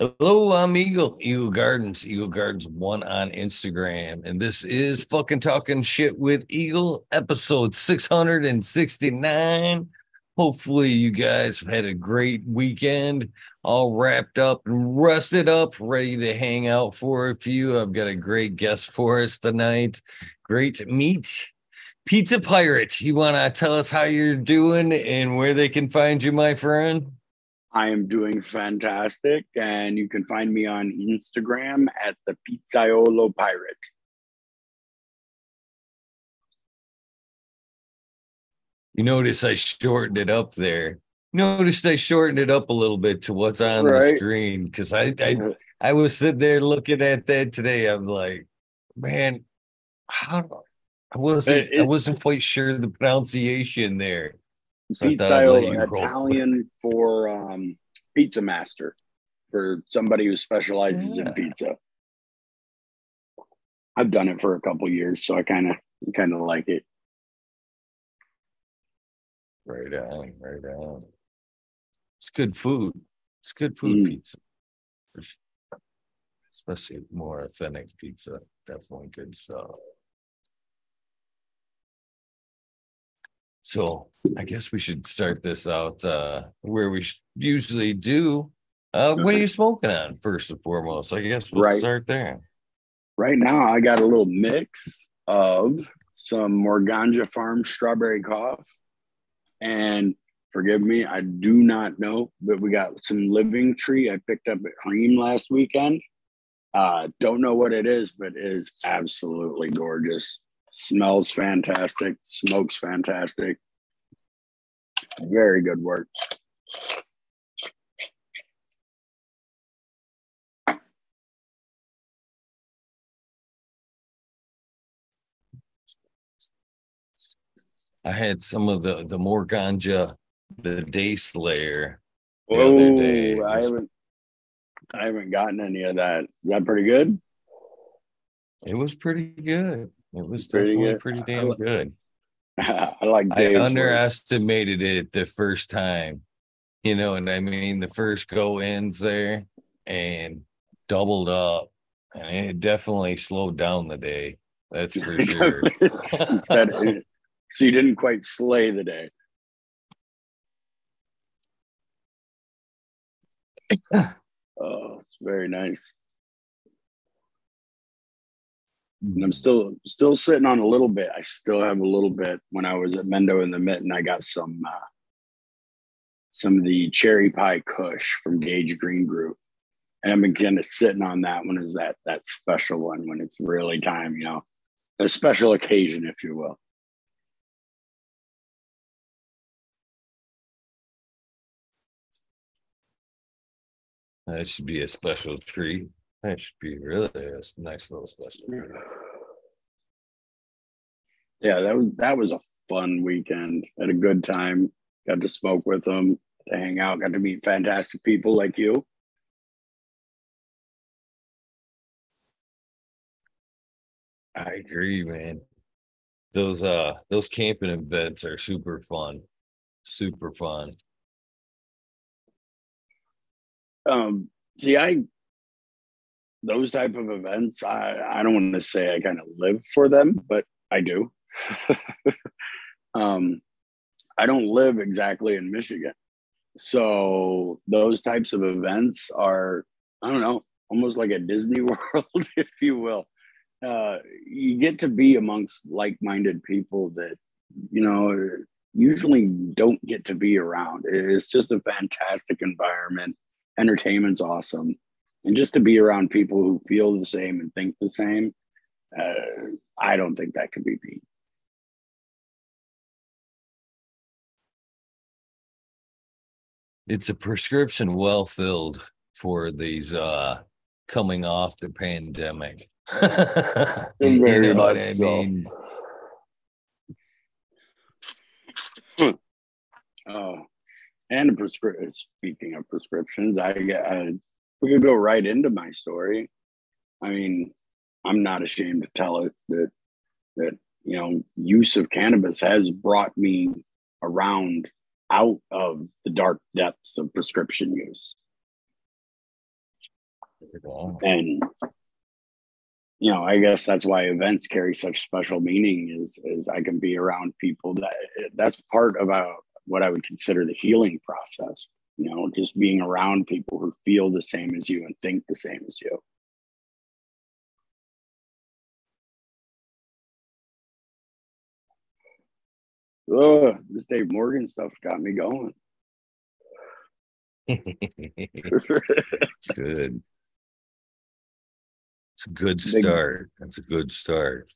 Hello, I'm Eagle, Eagle Gardens, Eagle Gardens one on Instagram. And this is fucking talking shit with Eagle, episode 669. Hopefully, you guys have had a great weekend, all wrapped up and rested up, ready to hang out for a few. I've got a great guest for us tonight. Great meet. Pizza Pirate, you want to tell us how you're doing and where they can find you, my friend? I am doing fantastic, and you can find me on Instagram at the Pizzaiolo Pirate. You notice I shortened it up there. Noticed I shortened it up a little bit to what's on right. the screen because I, I I was sitting there looking at that today. I'm like, man, how I wasn't it, I wasn't quite sure the pronunciation there. Pizzaiolo Italian for um, pizza master for somebody who specializes yeah. in pizza. I've done it for a couple years, so I kind of kind of like it. Right on, right on. It's good food. It's good food mm. pizza, especially more authentic pizza. Definitely good stuff. So I guess we should start this out uh, where we usually do. Uh, what are you smoking on first and foremost? I guess we'll right. start there. Right now, I got a little mix of some Morganja Farm strawberry cough, and forgive me, I do not know, but we got some Living Tree I picked up at Cream last weekend. Uh, don't know what it is, but it is absolutely gorgeous. Smells fantastic, smokes fantastic. Very good work. I had some of the the more ganja, the oh, day slayer. The oh, I haven't I haven't gotten any of that. Is that pretty good? It was pretty good. It was pretty definitely good. pretty damn good. I like. Dave's I underestimated work. it the first time, you know, and I mean the first go ins there and doubled up, and it definitely slowed down the day. That's for sure. Instead, so you didn't quite slay the day. oh, it's very nice and I'm still still sitting on a little bit. I still have a little bit. When I was at Mendo in the Mitten, I got some uh, some of the cherry pie Kush from Gage Green Group, and kind of sitting on that one Is that that special one when it's really time, you know, a special occasion, if you will. That should be a special treat. That should be really a nice little special. Yeah, that was that was a fun weekend. Had a good time. Got to smoke with them, to hang out, got to meet fantastic people like you. I agree, man. Those uh those camping events are super fun. Super fun. Um see I those type of events, I, I don't want to say I kind of live for them, but I do. um, I don't live exactly in Michigan. So those types of events are, I don't know, almost like a Disney World, if you will. Uh, you get to be amongst like-minded people that, you know, usually don't get to be around. It's just a fantastic environment. Entertainment's awesome and just to be around people who feel the same and think the same uh, i don't think that could be beat. It's a prescription well filled for these uh coming off the pandemic. You know what i mean? Oh and a prescription speaking of prescriptions i, I we could go right into my story. I mean, I'm not ashamed to tell it that that you know use of cannabis has brought me around out of the dark depths of prescription use. And you know, I guess that's why events carry such special meaning is is I can be around people that that's part about uh, what I would consider the healing process. You know, just being around people who feel the same as you and think the same as you. Oh, this Dave Morgan stuff got me going. good. It's a good start. That's a good start.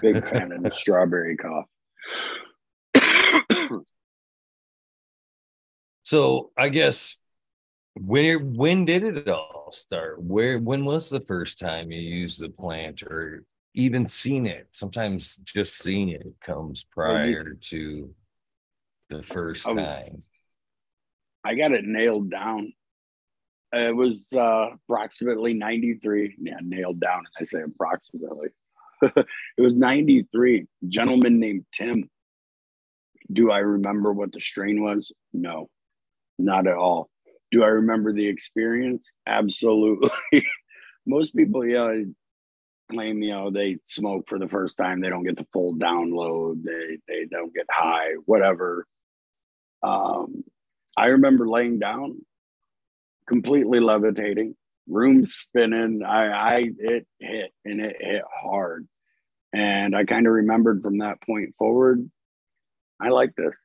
Big fan of the strawberry cough. So I guess when when did it all start? Where when was the first time you used the plant or even seen it? Sometimes just seeing it comes prior to the first time. I got it nailed down it was uh, approximately 93. Yeah, nailed down. I say approximately. it was 93. Gentleman named Tim. Do I remember what the strain was? No, not at all. Do I remember the experience? Absolutely. Most people, yeah, claim you know they smoke for the first time. They don't get the full download. They they don't get high. Whatever. Um, I remember laying down completely levitating, room spinning. I, I it hit and it hit hard. And I kind of remembered from that point forward, I like this.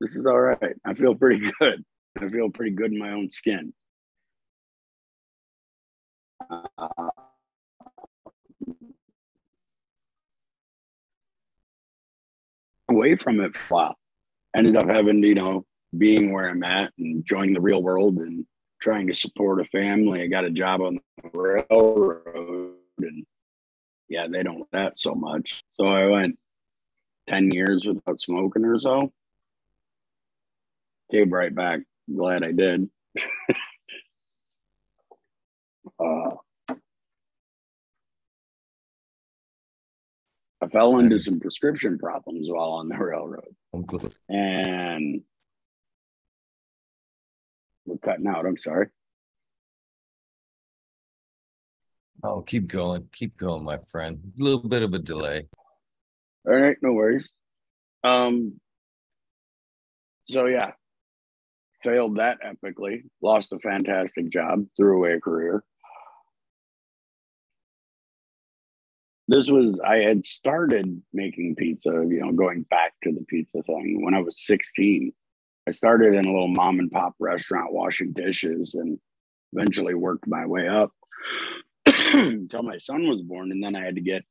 This is all right. I feel pretty good. I feel pretty good in my own skin. Uh, away from it for a while. Ended up having, you know, being where I'm at and joining the real world and trying to support a family. I got a job on the railroad and yeah, they don't that so much. So I went 10 years without smoking or so. Came right back. Glad I did. uh, I fell into some prescription problems while on the railroad. And we're cutting out. I'm sorry. Oh, keep going. Keep going, my friend. A little bit of a delay. All right, no worries. Um so yeah, failed that epically, lost a fantastic job, threw away a career. This was I had started making pizza, you know, going back to the pizza thing when I was 16. I started in a little mom and pop restaurant washing dishes and eventually worked my way up until my son was born. And then I had to get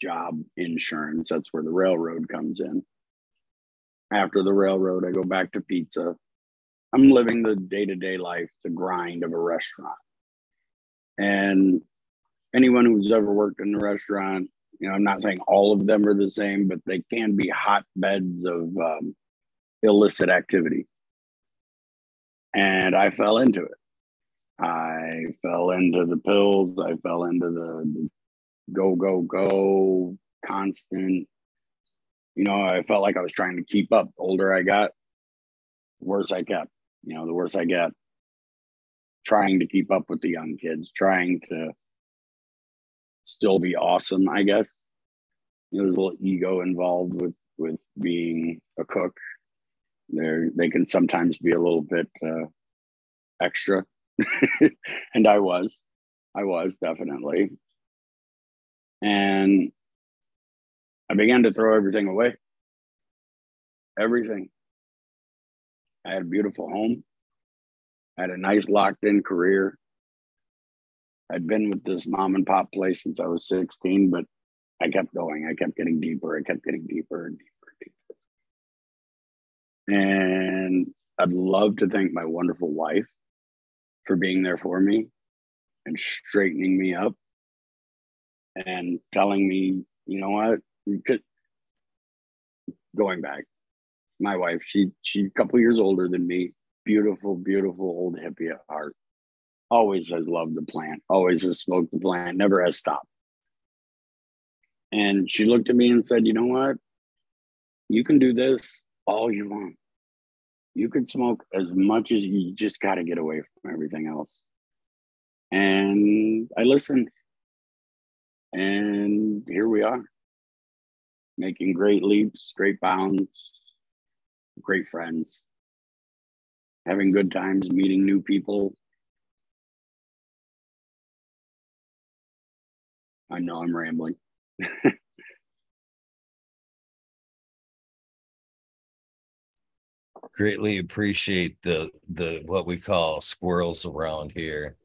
job insurance. That's where the railroad comes in. After the railroad, I go back to pizza. I'm living the day to day life, the grind of a restaurant. And anyone who's ever worked in a restaurant, you know, I'm not saying all of them are the same, but they can be hotbeds of um, illicit activity. And I fell into it. I fell into the pills. I fell into the go, go, go, constant. You know, I felt like I was trying to keep up. The older I got, the worse I kept. You know, the worse I get. Trying to keep up with the young kids, trying to still be awesome, I guess. There's a little ego involved with with being a cook they they can sometimes be a little bit uh, extra, and I was, I was definitely, and I began to throw everything away. Everything. I had a beautiful home. I had a nice locked in career. I'd been with this mom and pop place since I was 16, but I kept going. I kept getting deeper. I kept getting deeper and deeper. And I'd love to thank my wonderful wife for being there for me and straightening me up and telling me, you know what, going back. My wife, she she's a couple years older than me. Beautiful, beautiful old hippie at heart. Always has loved the plant, always has smoked the plant, never has stopped. And she looked at me and said, you know what? You can do this all you want. You can smoke as much as you just got to get away from everything else. And I listened. And here we are, making great leaps, great bounds, great friends, having good times, meeting new people. I know I'm rambling. Greatly appreciate the the what we call squirrels around here.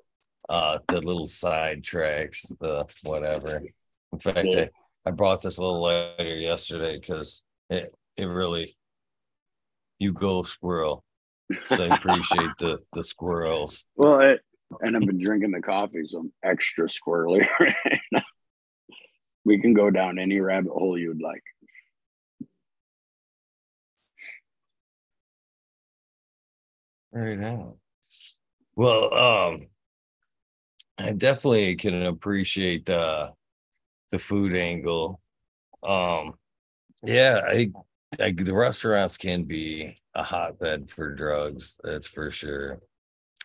Uh the little side tracks, the whatever. In fact, Yeah. I, I brought this a little lighter yesterday because it it really you go squirrel. So I appreciate the the squirrels. Well, it, and I've been drinking the coffee, so I'm extra squirrely right now. We can go down any rabbit hole you'd like. Right now. Well, um, I definitely can appreciate uh the food angle. Um, yeah, I, I the restaurants can be a hotbed for drugs. That's for sure.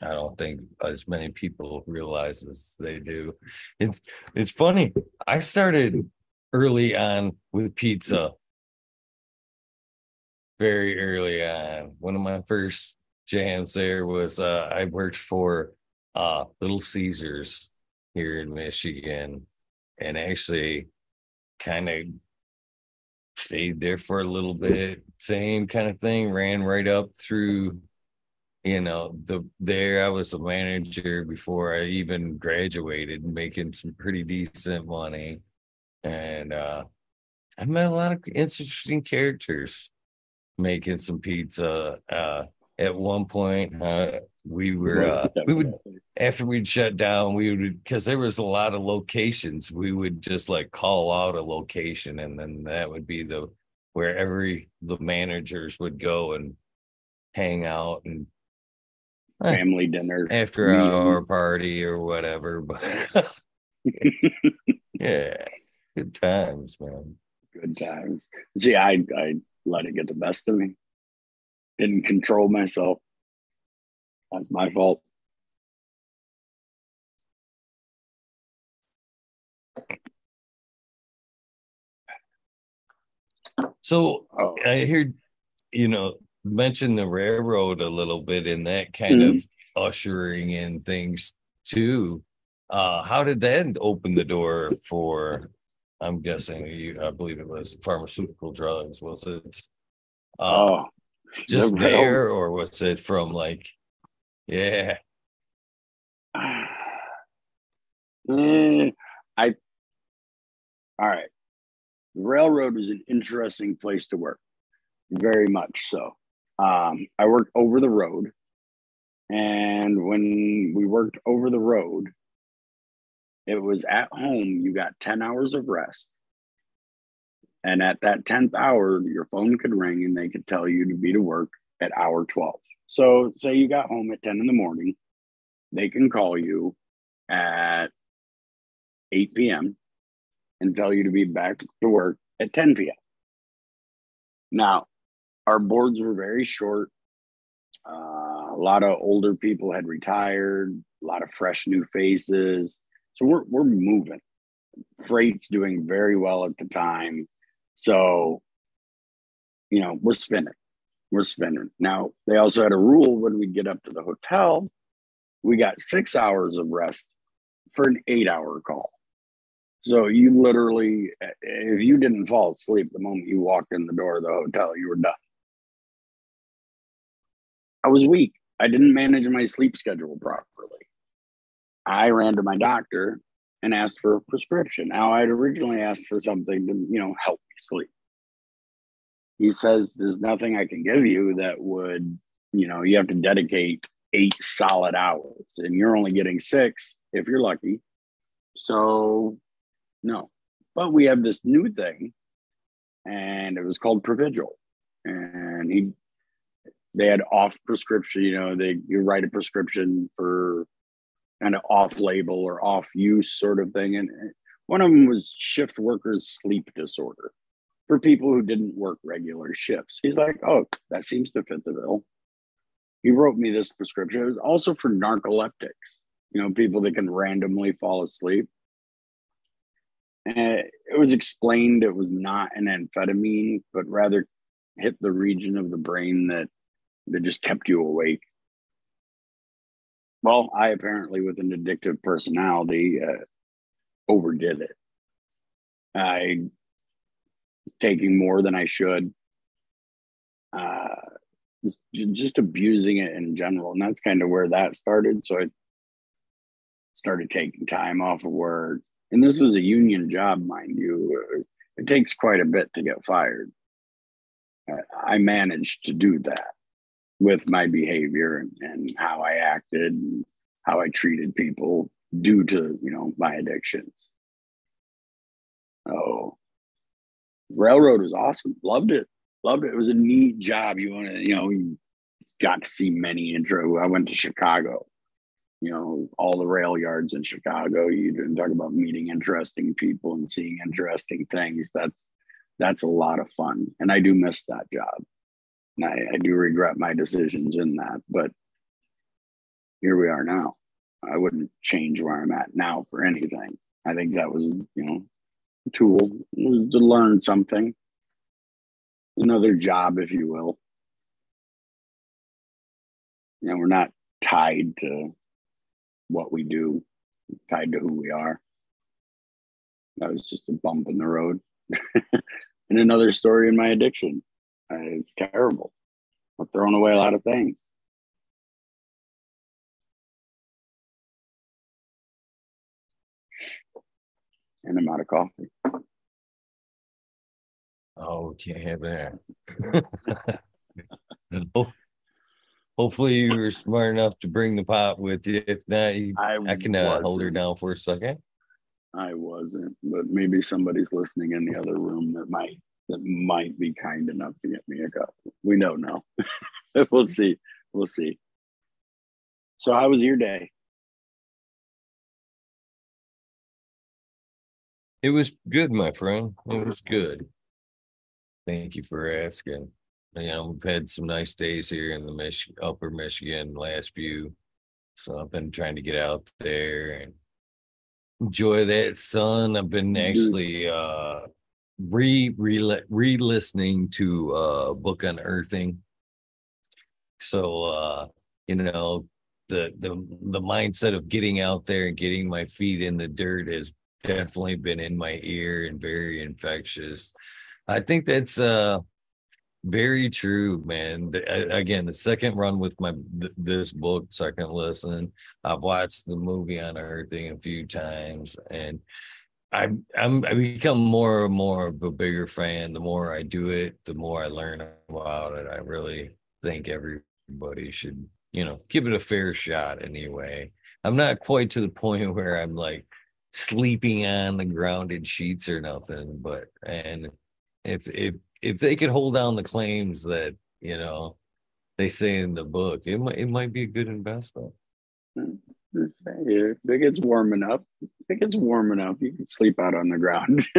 I don't think as many people realize as they do. It's it's funny. I started early on with pizza. Very early on. One of my first jams there was uh I worked for uh Little Caesars here in Michigan and actually kind of stayed there for a little bit. Same kind of thing, ran right up through you know the there i was a manager before i even graduated making some pretty decent money and uh i met a lot of interesting characters making some pizza uh at one point uh we were uh we would after we'd shut down we would because there was a lot of locations we would just like call out a location and then that would be the where every the managers would go and hang out and family dinner. after our party or whatever. But yeah, good times, man. Good times. See, I I let it get the best of me. Didn't control myself. That's my fault. So Oh, I heard, you know, mention the railroad a little bit and that kind of ushering in things too. Uh, how did that open the door for? I'm guessing you. I believe it was pharmaceutical drugs. Was it? Uh, oh, just the there, or was it from like? Yeah, Eh, I all right. The railroad is an interesting place to work, very much so. Um, I worked over the road, and when we worked over the road, it was at home. You got ten hours of rest, and at that tenth hour, your phone could ring and they could tell you to be to work at hour twelve. So, say you got home at ten in the morning, they can call you at 8 p.m. and tell you to be back to work at 10 p.m. Now, our boards were very short. Uh, a lot of older people had retired, a lot of fresh new faces. So we're, we're moving. Freight's doing very well at the time. So, you know, we're spinning. We're spinning. Now, they also had a rule when we get up to the hotel, we got six hours of rest for an eight hour call. So you literally, if you didn't fall asleep the moment you walked in the door of the hotel, you were done. I was weak. I didn't manage my sleep schedule properly. I ran to my doctor and asked for a prescription. Now, I'd originally asked for something to, you know, help me sleep. He says, There's nothing I can give you that would, you know, you have to dedicate eight solid hours and you're only getting six if you're lucky. So, no. But we have this new thing and it was called Provigil. And he, they had off prescription, you know, they, you write a prescription for kind of off label or off use sort of thing. And one of them was shift workers sleep disorder for people who didn't work regular shifts. He's like, oh, that seems to fit the bill. He wrote me this prescription. It was also for narcoleptics. you know, people that can randomly fall asleep. And it was explained it was not an amphetamine, but rather hit the region of the brain that that just kept you awake. Well, I apparently, with an addictive personality, uh, overdid it. I taking more than I should. Uh, just, abusing it in general, and that's kind of where that started. So I started taking time off of work, and this was a union job, mind you. It, it takes quite a bit to get fired. Uh, I managed to do that with my behavior and, and how I acted and how I treated people due to you know my addictions. Oh, railroad was awesome. Loved it. Loved it. It was a neat job. You want to, you know, you got to see many intro. I went to Chicago. You know, all the rail yards in Chicago. You didn't talk about meeting interesting people and seeing interesting things. That's that's a lot of fun, and I do miss that job. And I, I do regret my decisions in that, but here we are now. I wouldn't change where I'm at now for anything. I think that was, you know, tool to learn something, another job, if you will. You know, we're not tied to what we do, tied to who we are. That was just a bump in the road. and another story in my addiction. Uh, it's terrible. I'm throwing away a lot of things. And I'm of coffee. Oh, can't have that. Hopefully, you were smart enough to bring the pot with you. If not, you, I, I, can uh, hold her down for a second. I wasn't, but maybe somebody's listening in the other room that might that might be kind enough to get me a cup. We don't know. we'll see. We'll see. So, how was your day? It was good, my friend. It was good. Thank you for asking. You know, we've had some nice days here in the Mich- upper Michigan last few. So I've been trying to get out there and enjoy that sun. I've been mm-hmm. actually uh re re re listening to uh book unearthing. So uh, you know, the the the mindset of getting out there and getting my feet in the dirt has definitely been in my ear and very infectious. I think that's uh very true, man. Again, the second run with my th- this book, second listen, I've watched the movie Unearthing a few times, and I'm I'm I become more and more of a bigger fan. The more I do it, the more I learn about it. I really think everybody should, you know, give it a fair shot anyway. I'm not quite to the point where I'm like sleeping on the grounded sheets or nothing. But and if if if they could hold down the claims that you know they say in the book, it might it might be a good investment. If it gets warm enough, if it gets warm enough, you can sleep out on the ground.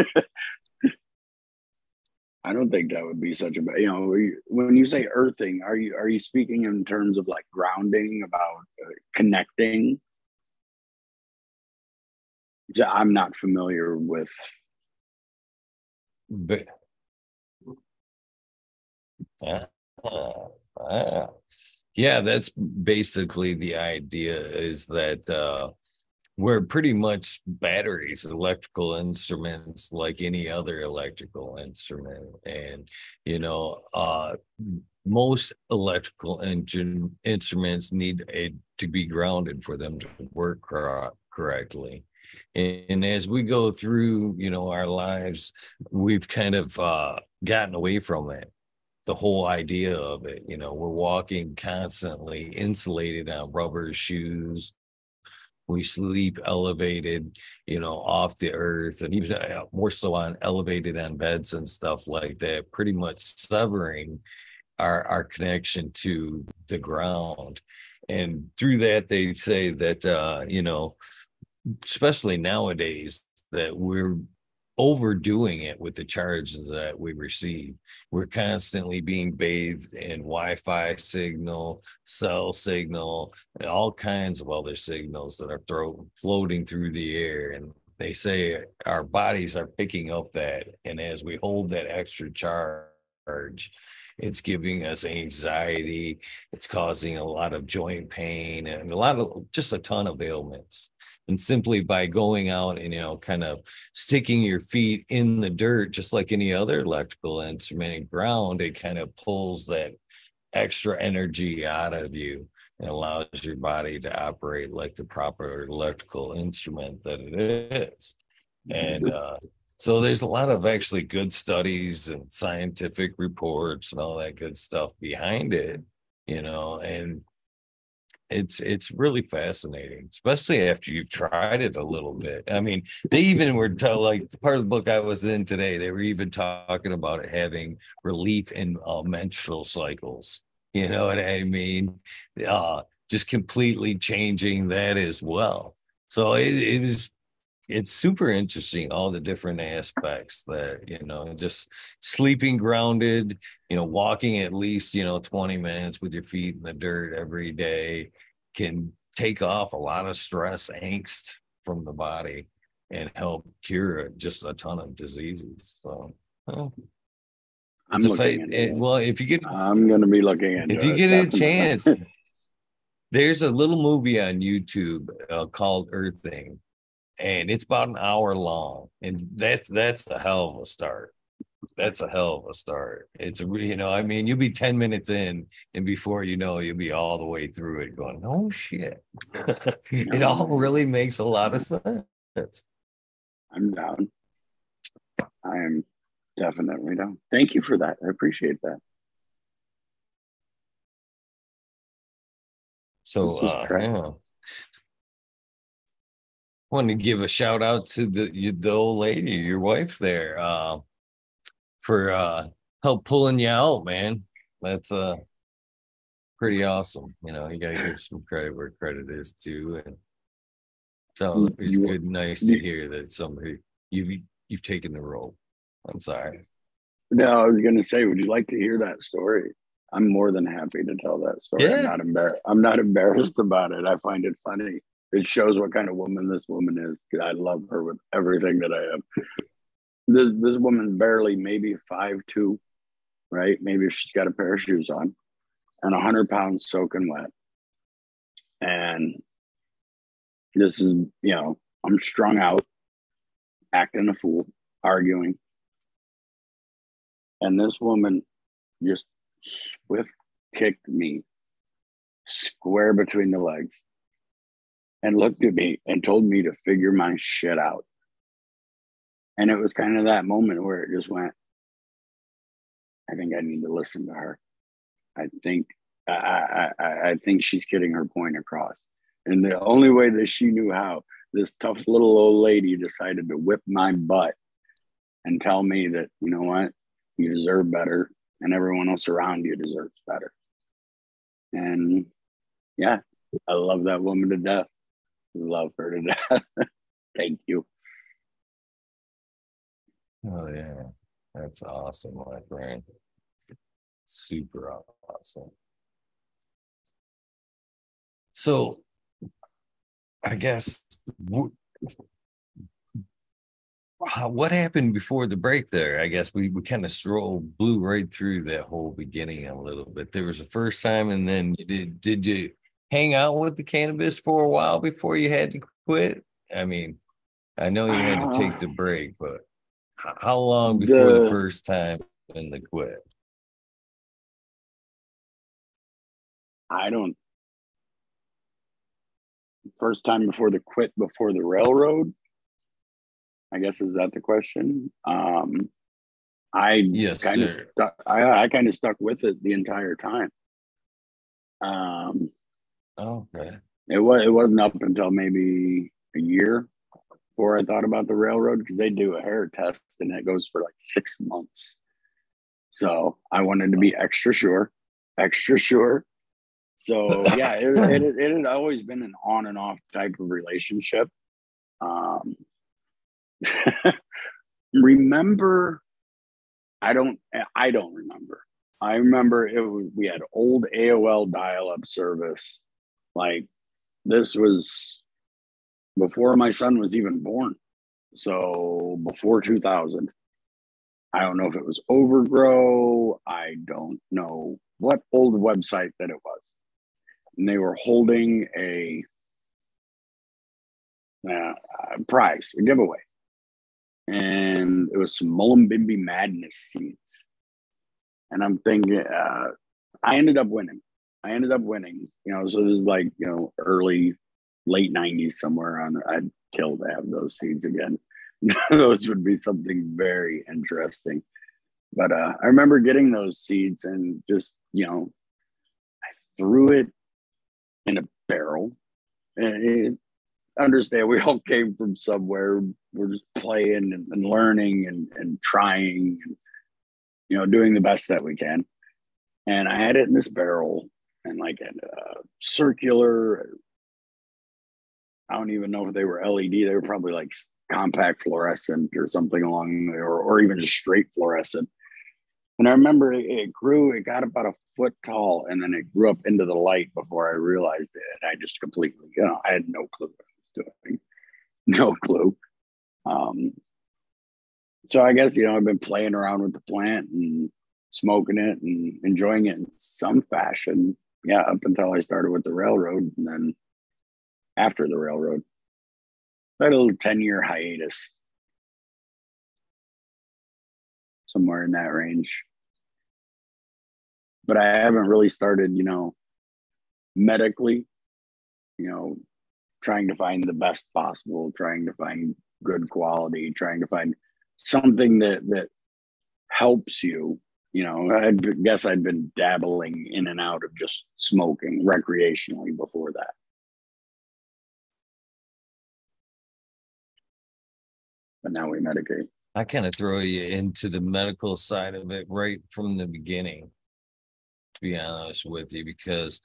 I don't think that would be such a bad. You know, when you say earthing, are you are you speaking in terms of like grounding, about uh, connecting? I'm not familiar with. But, uh, yeah, that's basically the idea is that uh, we're pretty much batteries, electrical instruments like any other electrical instrument. And, you know, uh, most electrical engine instruments need a, to be grounded for them to work cor- correctly and as we go through you know our lives we've kind of uh, gotten away from it the whole idea of it you know we're walking constantly insulated on rubber shoes. We sleep elevated you know off the earth and even uh, more so on elevated on beds and stuff like that pretty much severing our our connection to the ground. And through that they say that uh you know especially nowadays that we're overdoing it with the charges that we receive. We're constantly being bathed in Wi-Fi signal, cell signal, and all kinds of other signals that are throw, floating through the air. And they say our bodies are picking up that. And as we hold that extra charge, it's giving us anxiety. It's causing a lot of joint pain and a lot of just a ton of ailments and simply by going out and you know kind of sticking your feet in the dirt just like any other electrical instrument and ground it kind of pulls that extra energy out of you and allows your body to operate like the proper electrical instrument that it is and mm-hmm. uh, so there's a lot of actually good studies and scientific reports and all that good stuff behind it you know and it's it's really fascinating, especially after you've tried it a little bit. I mean, they even were tell like part of the book I was in today. They were even talking about it having relief in uh, menstrual cycles. You know what I mean? Uh, just completely changing that as well. So it, it was it's super interesting all the different aspects that you know just sleeping grounded you know walking at least you know 20 minutes with your feet in the dirt every day can take off a lot of stress angst from the body and help cure just a ton of diseases so well, I'm looking it, well if you get i'm going to be looking at if you get a chance there's a little movie on youtube uh, called earthing and it's about an hour long, and that's that's a hell of a start. That's a hell of a start. It's a you know, I mean, you'll be ten minutes in, and before you know, you'll be all the way through it, going, "Oh shit!" it all really makes a lot of sense. I'm down. I am definitely down. Thank you for that. I appreciate that. So, uh, yeah want to give a shout out to the the old lady, your wife there, uh, for uh, help pulling you out, man. That's uh pretty awesome. You know, you gotta give some credit where credit is due, and so it's you, good, nice you, to hear that somebody you've you've taken the role. I'm sorry. No, I was gonna say, would you like to hear that story? I'm more than happy to tell that story. Yeah. I'm not embarrassed. I'm not embarrassed about it. I find it funny it shows what kind of woman this woman is. I love her with everything that I am. This this woman barely maybe five two, right? Maybe she's got a pair of shoes on, and a hundred pounds soaking wet. And this is you know I'm strung out, acting a fool, arguing, and this woman just swift kicked me square between the legs and looked at me and told me to figure my shit out. And it was kind of that moment where it just went, I think I need to listen to her. I think I, I, I think she's getting her point across. And the only way that she knew how, this tough little old lady decided to whip my butt and tell me that, you know what, you deserve better and everyone else around you deserves better. And yeah, I love that woman to death love her to death. Thank you. Oh yeah, that's awesome, my friend. Super awesome. So, I guess what happened before the break there? I guess we, we kind of strolled, blew right through that whole beginning a little bit. There was a first time, and then you did did you hang out with the cannabis for a while before you had to quit? I mean, I know you had to take the break, but how long before the, the first time in the quit? I don't. First time before the quit before the railroad. I guess is that the question? Um, I yes, kind of stuck. I, I kind of stuck with it the entire time. Um, Oh, okay. It was it wasn't up until maybe a year before I thought about the railroad because they do a hair test and it goes for like six months. So I wanted to be extra sure, extra sure. So yeah, it, it, it had always been an on and off type of relationship. Um, remember I don't I don't remember. I remember it was, we had old AOL dial-up service. Like this was before my son was even born. So before 2000. I don't know if it was Overgrow. I don't know what old website that it was. And they were holding a, uh, prize, a giveaway and it was some Mullumbimby Madness seeds. And I'm thinking, uh, I ended up winning. I ended up winning, you know. So this is like, you know, early, late 90s somewhere on. I'd kill to have those seeds again. those would be something very interesting. But uh, I remember getting those seeds and just, you know, I threw it in a barrel and it, understand we all came from somewhere. We're just playing and, and learning and, and trying and, you know, doing the best that we can. And I had it in this barrel and like a uh, circular, I don't even know if they were LED. They were probably like compact fluorescent or something along there, or, or even just straight fluorescent. And I remember it, it, grew, it got about a foot tall, and then it grew up into the light before I realized it. I just completely, you know, I had no clue what I was doing. No clue. Um, so I guess, you know, I've been playing around with the plant and smoking it and enjoying it in some fashion. Yeah, up until I started with the railroad and then after the railroad. I had a little 10 year hiatus. Somewhere in that range. But I haven't really started, you know, medically, you know, trying to find the best possible, trying to find good quality, trying to find something that that helps you. You know, I guess I'd been dabbling in and out of just smoking recreationally before that. But now we medicate. I kind of throw you into the medical side of it right from the beginning, to be honest with you, because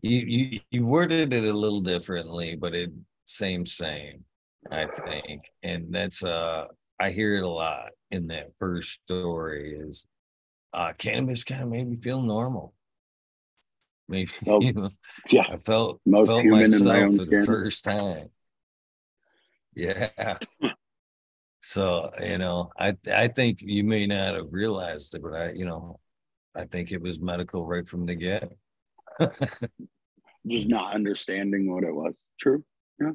you you you worded it a little differently, but it same same, I think. And that's uh I hear it a lot in that first story is uh cannabis kind of made me feel normal. Maybe well, you know, yeah. I felt most felt human in my own for skin. the first time. Yeah. so, you know, I I think you may not have realized it, but I, you know, I think it was medical right from the get. just not understanding what it was. True. Yes.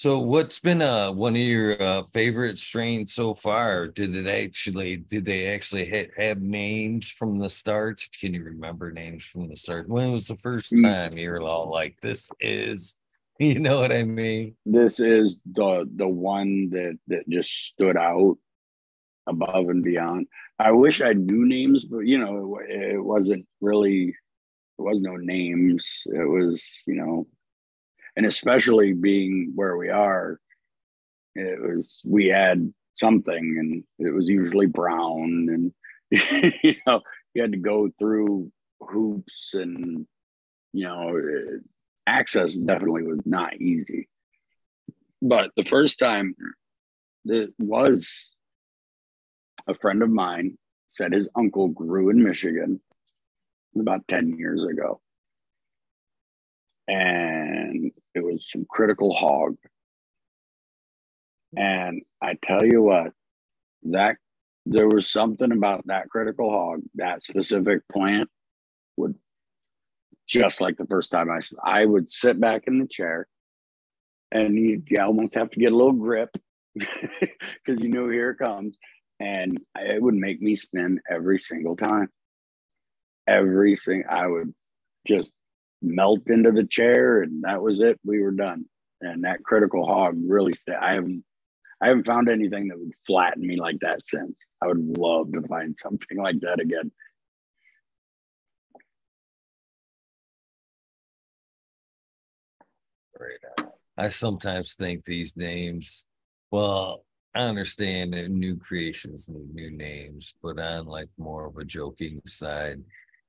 So, what's been uh, one of your uh, favorite strains so far? Did it actually? Did they actually ha- have names from the start? Can you remember names from the start? When was the first mm. time you were all like, "This is," you know what I mean? This is the the one that that just stood out above and beyond. I wish I knew names, but you know, it, it wasn't really. There was no names. It was, you know, and especially being where we are, it was we had something, and it was usually brown, and you know, you had to go through hoops, and you know, access definitely was not easy. But the first time, it was a friend of mine said his uncle grew in Michigan about 10 years ago. And it was some critical hog. Mm-hmm. And I tell you what, that there was something about that critical hog, that specific plant would just like the first time I said, I would sit back in the chair and you, you almost have to get a little grip because you know here it comes and it would make me spin every single time. Every single, I would just melt into the chair, and that was it. We were done. And that critical hog really stayed. I haven't, I haven't found anything that would flatten me like that since. I would love to find something like that again. I sometimes think these names, well, I understand that new creations need new names, but on like more of a joking side,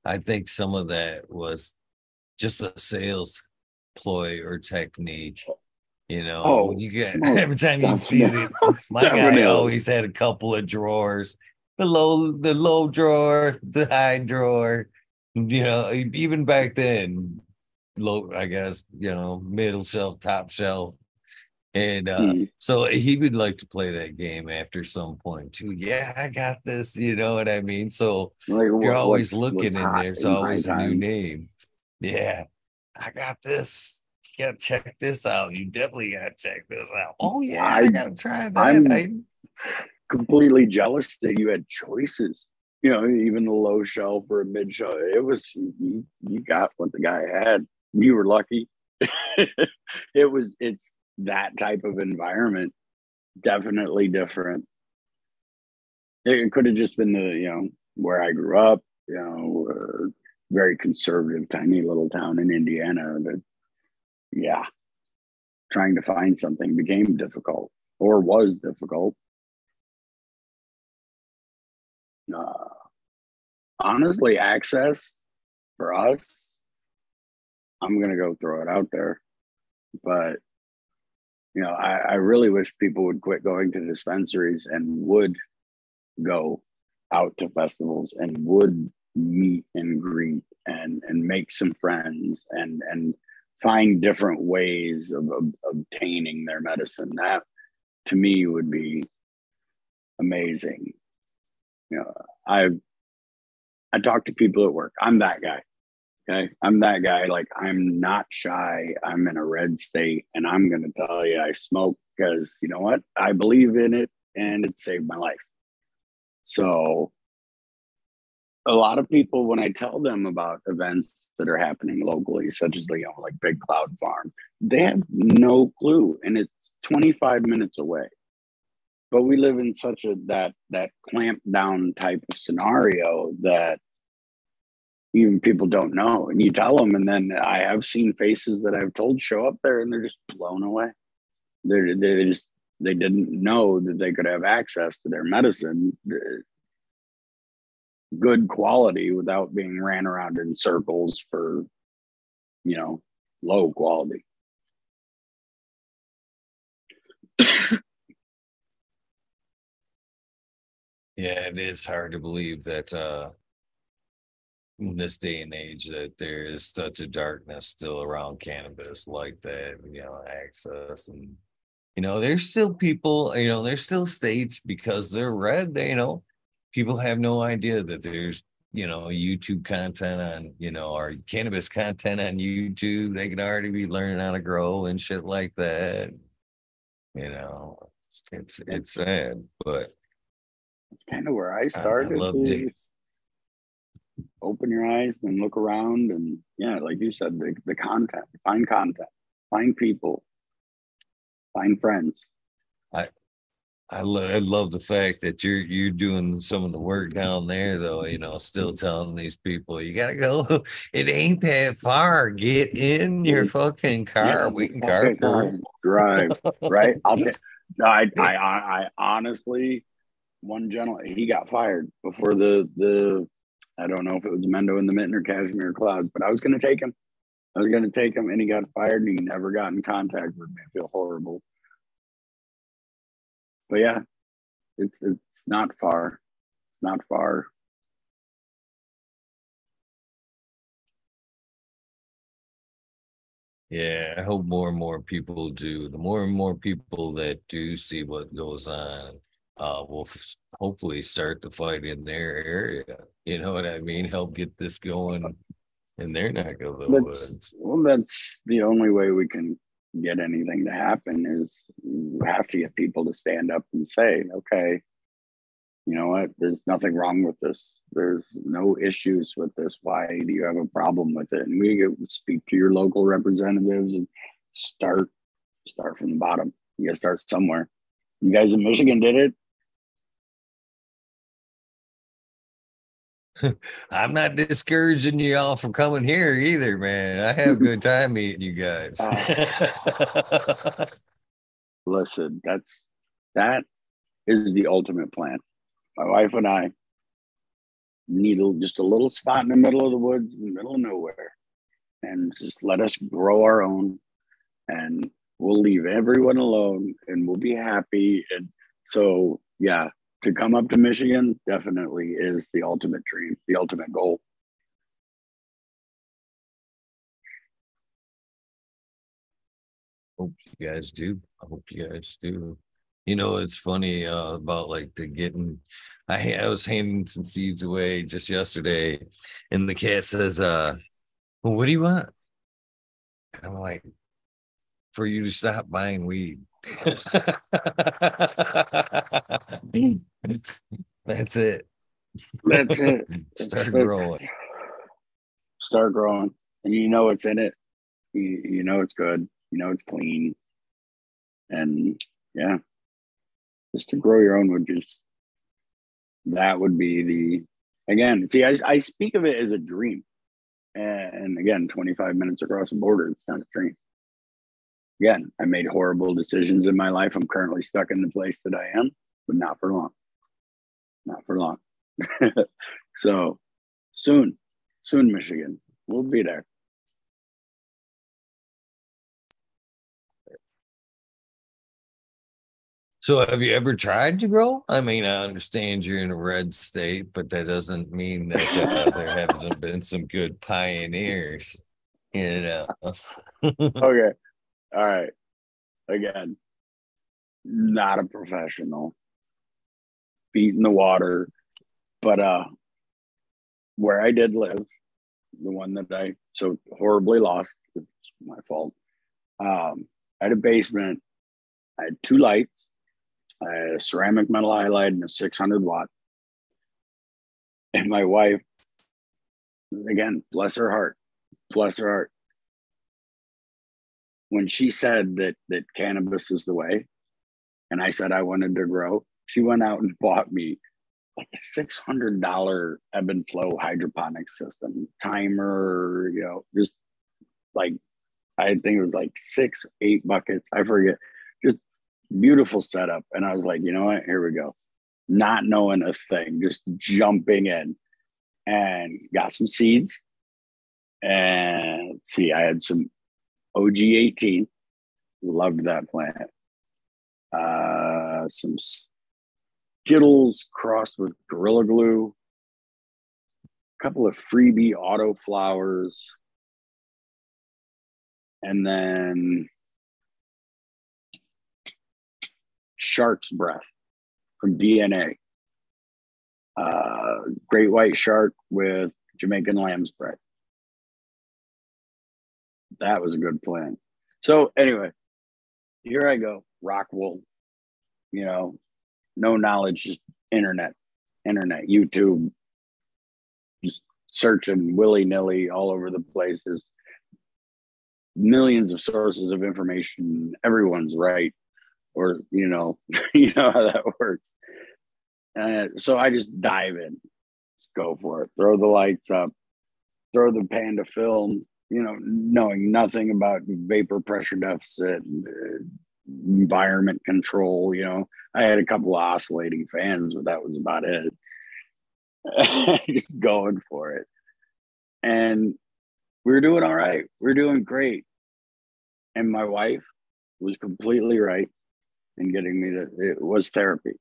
I think some of that was just a sales ploy or technique You know, Oh, you get every time you see it, my guy always had a couple of drawers, the low, the low drawer, the high drawer. You know, even back then, low, I guess, you know, middle shelf, top shelf. And uh, Hmm. so he would like to play that game after some point too. Yeah, I got this, you know what I mean? So Like, you're always what's- looking what's in there. It's always a new name. Yeah, I got this. You gotta check this out. You definitely gotta check this out. Oh yeah, I, I- gotta try that. I'm- I- completely jealous that you had choices. You know, even the low shelf or a mid shelf. It was you, you got what the guy had. You were lucky. it was it's that type of environment. Definitely different. It could have just been the you know where I grew up. You know, uh, very conservative, tiny little town in Indiana. That yeah, trying to find something became difficult or was difficult. uh, honestly, access for us, I'm gonna go throw it out there, but you know, I, I really wish people would quit going to dispensaries and would go out to festivals and would meet and greet and and make some friends and and find different ways of, of obtaining their medicine. That to me would be amazing. You know i i talk to people at work. I'm that guy okay? I'm that guy. Like i'm not shy. I'm in a red state and i'm going to tell you i smoke because you know what? I believe in it and it saved my life. So a lot of people when i tell them about events that are happening locally such as you know like big cloud farm they have no clue and it's 25 minutes away. But we live in such a that that clamp down type of scenario that even people don't know and you tell them and then i have seen faces that i've told show up there and they're just blown away. They're they just they didn't know that they could have access to their medicine uh, good quality without being ran around in circles for you know low quality. Yeah, it is hard to believe that uh in this day and age that there is such a darkness still around cannabis like that, you know, access and you know, there's still people, you know, there's still states because they're red, they you know, people have no idea that there's you know YouTube content on you know or cannabis content on YouTube. They can already be learning how to grow and shit like that. You know, it's it's sad, but That's kind of where I I started. it. is Open your eyes and look around, and yeah, like you said, the, the content, find content, find people, find friends. I, lo- I love the fact that you're you're doing some of the work down there, though. You know, still mm-hmm. telling these people you gotta go. It ain't that far. Get in your mm-hmm. fucking car. We can carpool. drive, right? I'll get. I, I, I, I honestly, one gentleman, he got fired before the the. I don't know if it was Mendo in the Mitten or Cashmere Clouds, but I was going to take him. I was going to take him, and he got fired, and he never got in contact with me. I feel horrible. But yeah, it's it's not far. It's not far. Yeah, I hope more and more people do. The more and more people that do see what goes on, uh, will f- hopefully start the fight in their area. You know what I mean? Help get this going in their neck of the That's woods. well, that's the only way we can get anything to happen is you have to get people to stand up and say, okay, you know what, there's nothing wrong with this. There's no issues with this. Why do you have a problem with it? And we get, speak to your local representatives and start start from the bottom. You gotta start somewhere. You guys in Michigan did it. I'm not discouraging you all from coming here either, man. I have a good time meeting you guys. Uh, listen, that's that is the ultimate plan. My wife and I need a, just a little spot in the middle of the woods, in the middle of nowhere, and just let us grow our own. And we'll leave everyone alone and we'll be happy. And so, yeah, to come up to Michigan definitely is the ultimate dream, the ultimate goal. Hope you guys do. I hope you guys do. You know, it's funny uh, about like the getting. I I was handing some seeds away just yesterday, and the cat says, "Uh, well, what do you want?" And I'm like, "For you to stop buying weed." That's it. That's it. Start growing. Start growing, and you know it's in it. You, you know it's good. You know it's clean, and yeah, just to grow your own would just that would be the again. See, I I speak of it as a dream, and again, twenty five minutes across the border, it's not a dream. Again, I made horrible decisions in my life. I'm currently stuck in the place that I am, but not for long. Not for long. so soon, soon, Michigan. We'll be there. So, have you ever tried to grow? I mean, I understand you're in a red state, but that doesn't mean that uh, there haven't been some good pioneers. You know. okay. All right. Again, not a professional. Feet in the water. But uh where I did live, the one that I so horribly lost, it's my fault. Um, I had a basement. I had two lights, I had a ceramic metal halide and a 600 watt. And my wife, again, bless her heart, bless her heart, when she said that that cannabis is the way, and I said I wanted to grow, she went out and bought me like a six hundred dollar ebb and flow hydroponic system, timer, you know, just like I think it was like six, eight buckets. I forget. Just beautiful setup. And I was like, you know what? Here we go. Not knowing a thing, just jumping in and got some seeds. And let's see, I had some OG 18. Loved that plant. Uh, some Skittles crossed with Gorilla Glue. A couple of freebie auto flowers. And then Shark's Breath from DNA. Uh, great white shark with Jamaican lamb's bread that was a good plan. So anyway, here I go, rock wool, you know, no knowledge, just internet, internet, YouTube, just searching willy nilly all over the places. Millions of sources of information. Everyone's right, or you know, you know how that works. Uh, so I just dive in, just go for it. Throw the lights up, throw the panda film, you know, knowing nothing about vapor pressure deficit, environment control. You know, I had a couple of oscillating fans, but that was about it. Just going for it. And we were doing all right. We are doing great. And my wife was completely right in getting me to, it was therapy.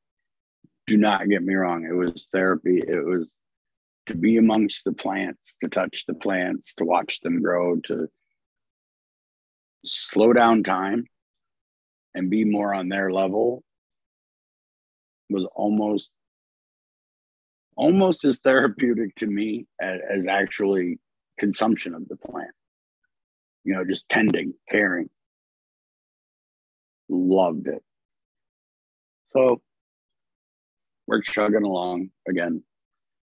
Do not get me wrong. It was therapy. It was to be amongst the plants, to touch the plants, to watch them grow, to slow down time and be more on their level was almost almost as therapeutic to me as, as actually consumption of the plant. You know just tending caring. Loved it. So we're chugging along again.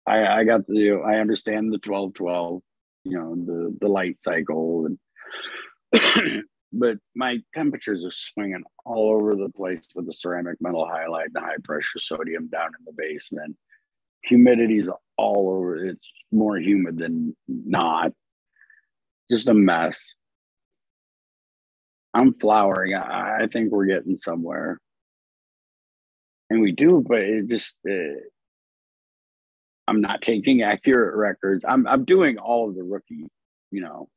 I, I got the I understand the 12 12, you know, the the light cycle and but my temperatures are swinging all over the place with the ceramic metal halide, the high pressure sodium down in the basement. Humidity's all over. It's more humid than not. Just a mess. I'm flowering. I, I think we're getting somewhere. And we do, but it just, it, I'm not taking accurate records. I'm I'm doing all of the rookie, you know,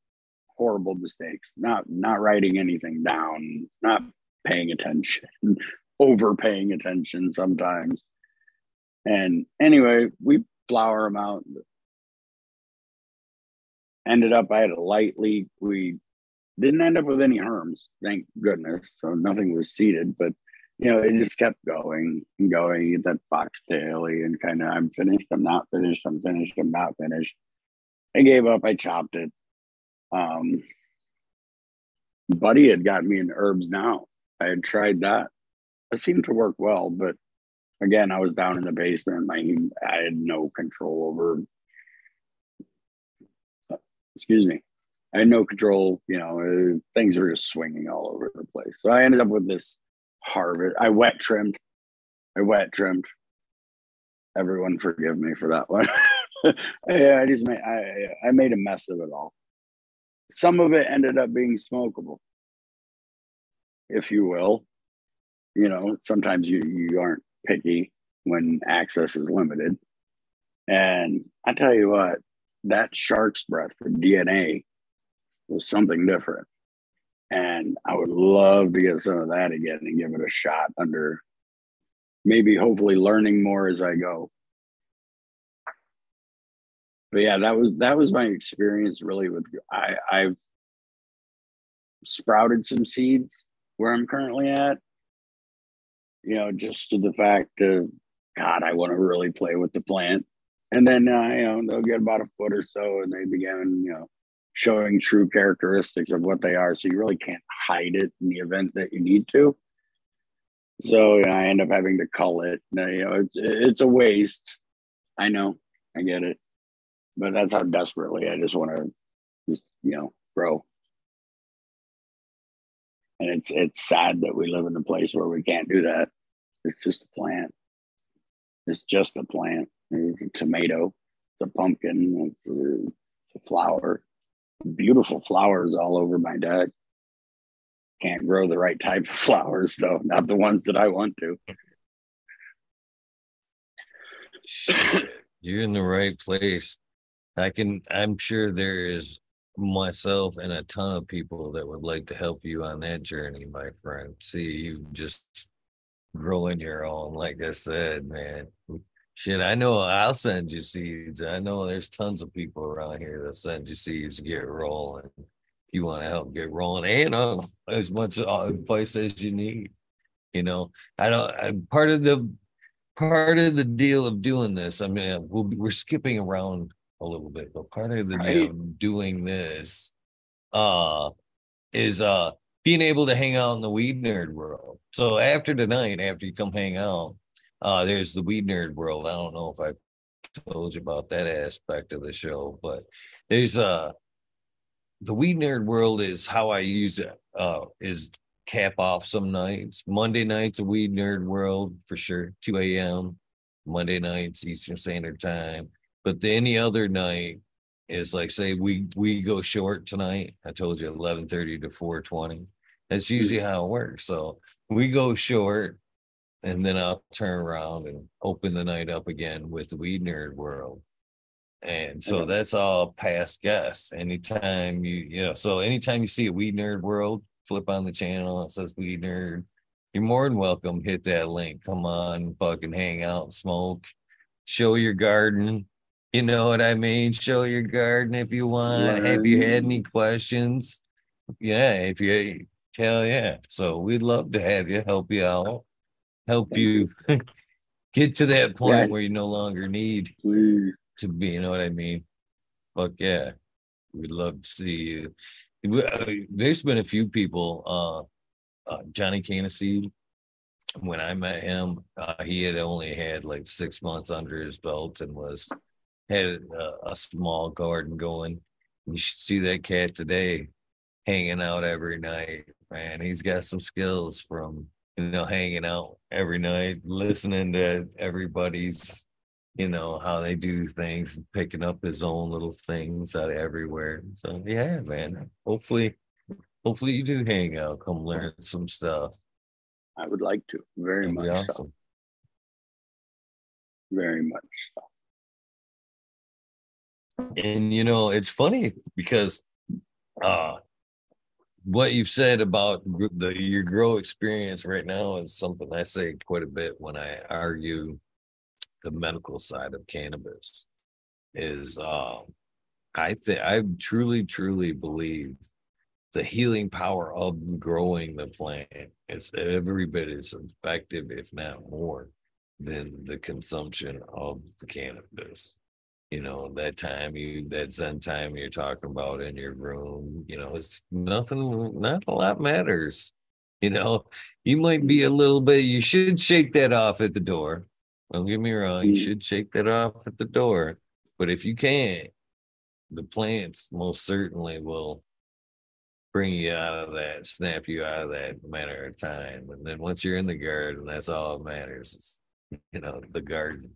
horrible mistakes. Not not writing anything down, not paying attention, over paying attention sometimes. And anyway, we flower them out. Ended up, I had a light leak. We didn't end up with any herms, thank goodness. So nothing was seeded, but you know, it just kept going and going. That foxtaily and kind of, I'm finished, I'm not finished, I'm finished, I'm not finished. I gave up, I chopped it. Um, Buddy had got me in herbs now. I had tried that. It seemed to work well, but again, I was down in the basement. My I had no control over. Excuse me. I had no control. You know, uh, things were just swinging all over the place. So I ended up with this harvest. I wet trimmed. I wet trimmed. Everyone forgive me for that one. yeah, I just made I I made a mess of it all. Some of it ended up being smokable, if you will. You know, sometimes you you aren't picky when access is limited. And I tell you what, that shark's breath for DNA was something different. And I would love to get some of that again and give it a shot under maybe hopefully learning more as I go but yeah, that was that was my experience really with I I've sprouted some seeds where I'm currently at. You know, just to the fact of God, I want to really play with the plant. And then uh, you know, they'll get about a foot or so and they begin, you know, showing true characteristics of what they are. So you really can't hide it in the event that you need to. So you know, I end up having to cull it. You know, it's, it's a waste. I know. I get it but that's how desperately I just want to, just, you know, grow. And it's it's sad that we live in a place where we can't do that. It's just a plant. It's just a plant. It's a tomato. It's a pumpkin. It's a, it's a flower. Beautiful flowers all over my deck. Can't grow the right type of flowers though. Not the ones that I want to. You're in the right place. I can, I'm sure there is myself and a ton of people that would like to help you on that journey, my friend. See you just growing your own, like I said, man. Shit, I know I'll send you seeds. I know there's tons of people around here that send you seeds get rolling. If you want to help get rolling, and uh, as much uh, advice as you need. You know, I don't. I'm part of the part of the deal of doing this. I mean, we'll be, we're skipping around a little bit, but part of the right. doing this uh is uh being able to hang out in the weed nerd world. So after tonight, after you come hang out, uh there's the weed nerd world. I don't know if I told you about that aspect of the show, but there's uh the weed nerd world is how I use it uh is cap off some nights. Monday nights a weed nerd world for sure, 2 a.m. Monday nights Eastern Standard Time. But the, any other night is like say we we go short tonight. I told you eleven thirty to four twenty. That's hmm. usually how it works. So we go short, and then I'll turn around and open the night up again with the Weed Nerd World. And so that's all past guests. Anytime you, you know, so anytime you see a Weed Nerd World, flip on the channel, it says Weed Nerd. You're more than welcome. Hit that link. Come on, fucking hang out, smoke, show your garden, you know what I mean? Show your garden if you want. Have you had any questions? Yeah, if you hell yeah. So we'd love to have you help you out, help you get to that point yeah. where you no longer need Please. to be, you know what I mean? Fuck yeah. We'd love to see you. Uh, there's been a few people, uh, uh Johnny Canacey, when I met him, uh, he had only had like six months under his belt and was had a, a small garden going. You should see that cat today hanging out every night. Man, he's got some skills from you know hanging out every night, listening to everybody's you know how they do things, picking up his own little things out of everywhere. So yeah, man. Hopefully, hopefully you do hang out, come learn some stuff. I would like to very That'd much. Awesome. So. Very much so. And you know, it's funny because uh what you've said about the your grow experience right now is something I say quite a bit when I argue the medical side of cannabis is um I think I truly, truly believe the healing power of growing the plant is every bit as effective, if not more, than the consumption of the cannabis. You know, that time you that Zen time you're talking about in your room, you know, it's nothing, not a lot matters. You know, you might be a little bit, you should shake that off at the door. Don't get me wrong, you mm. should shake that off at the door. But if you can't, the plants most certainly will bring you out of that, snap you out of that matter of time. And then once you're in the garden, that's all that matters. It's, you know, the garden.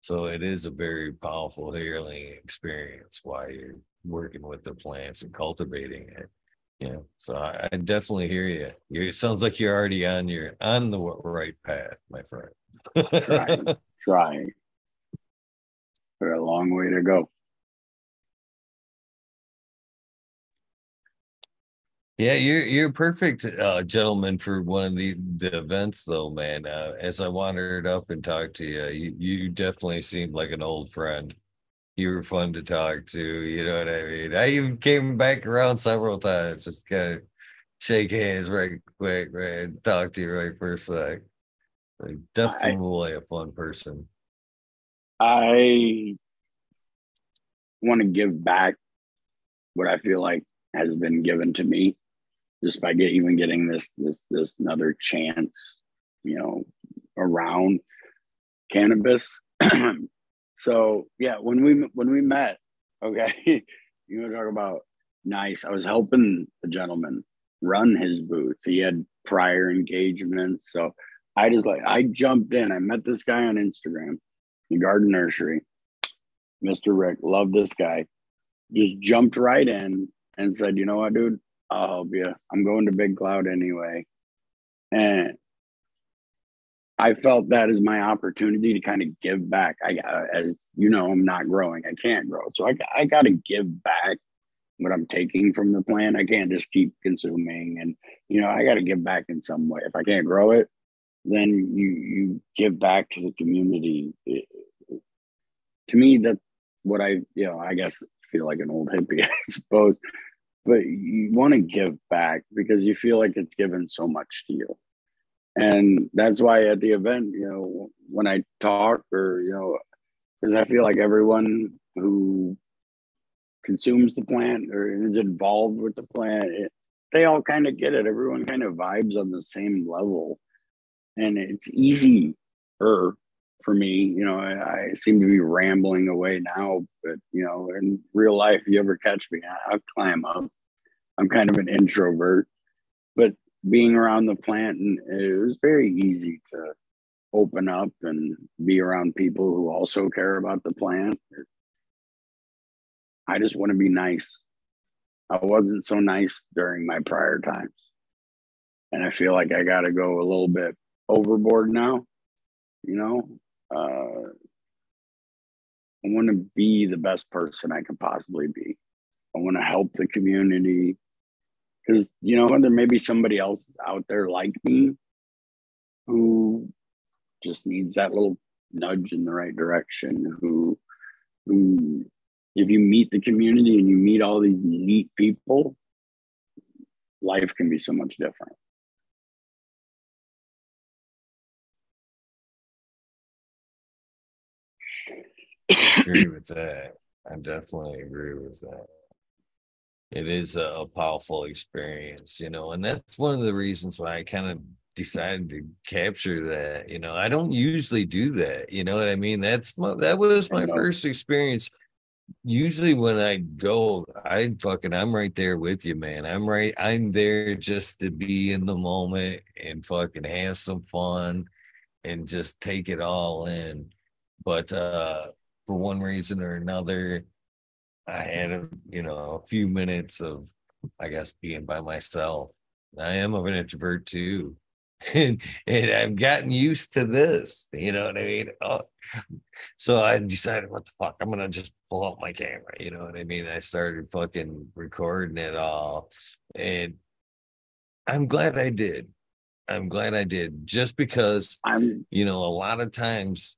So it is a very powerful healing experience while you're working with the plants and cultivating it. Yeah. So I, I definitely hear you. you. It sounds like you're already on your on the right path, my friend. trying, trying. For a long way to go. Yeah, you're you're perfect, uh, gentleman, for one of the, the events, though, man. Uh, as I wandered up and talked to you, you, you definitely seemed like an old friend. You were fun to talk to. You know what I mean? I even came back around several times, just kind of shake hands right quick, right, talk to you right first thing. Like, definitely I, a fun person. I want to give back what I feel like has been given to me just by get, even getting this this this another chance, you know, around cannabis. so yeah, when we when we met, okay, you want to talk about nice. I was helping the gentleman run his booth. He had prior engagements, so I just like I jumped in. I met this guy on Instagram, the Garden Nursery, Mr. Rick. Love this guy. Just jumped right in and said, "You know what, dude? I'll help you. I'm going to Big Cloud anyway. And I felt that is my opportunity to kind of give back. I as you know, I'm not growing. I can't grow. So I, I got to give back what I'm taking from the plant. I can't just keep consuming and, you know, I got to give back in some way. If I can't grow it, then you, you give back to the community. It, to me, that's what I, you know, I guess feel like an old hippie, I suppose but you want to give back because you feel like it's given so much to you. And that's why at the event you know when i talk or you know because i feel like everyone who consumes the plant or is involved with the plant it, they all kind of get it. Everyone kind of vibes on the same level. And it's easy for me you know I, I, seem to be rambling away now but you know in real life if you ever catch me i'll climb up I'm kind of an introvert, but being around the plant and it was very easy to open up and be around people who also care about the plant. I just want to be nice. I wasn't so nice during my prior times. And I feel like I got to go a little bit overboard now. You know, uh, I want to be the best person I can possibly be. I want to help the community because you know there may be somebody else out there like me who just needs that little nudge in the right direction who who if you meet the community and you meet all these neat people life can be so much different. I agree with that. I definitely agree with that it is a, a powerful experience, you know, and that's one of the reasons why I kind of decided to capture that. You know, I don't usually do that. You know what I mean? That's my that was my first experience. Usually when I go, I fucking I'm right there with you, man. I'm right, I'm there just to be in the moment and fucking have some fun and just take it all in. But uh for one reason or another, I had a, you know a few minutes of I guess being by myself. I am of an introvert too, and and I've gotten used to this. You know what I mean? Oh, so I decided, what the fuck? I'm gonna just pull out my camera. You know what I mean? I started fucking recording it all, and I'm glad I did. I'm glad I did, just because I'm you know a lot of times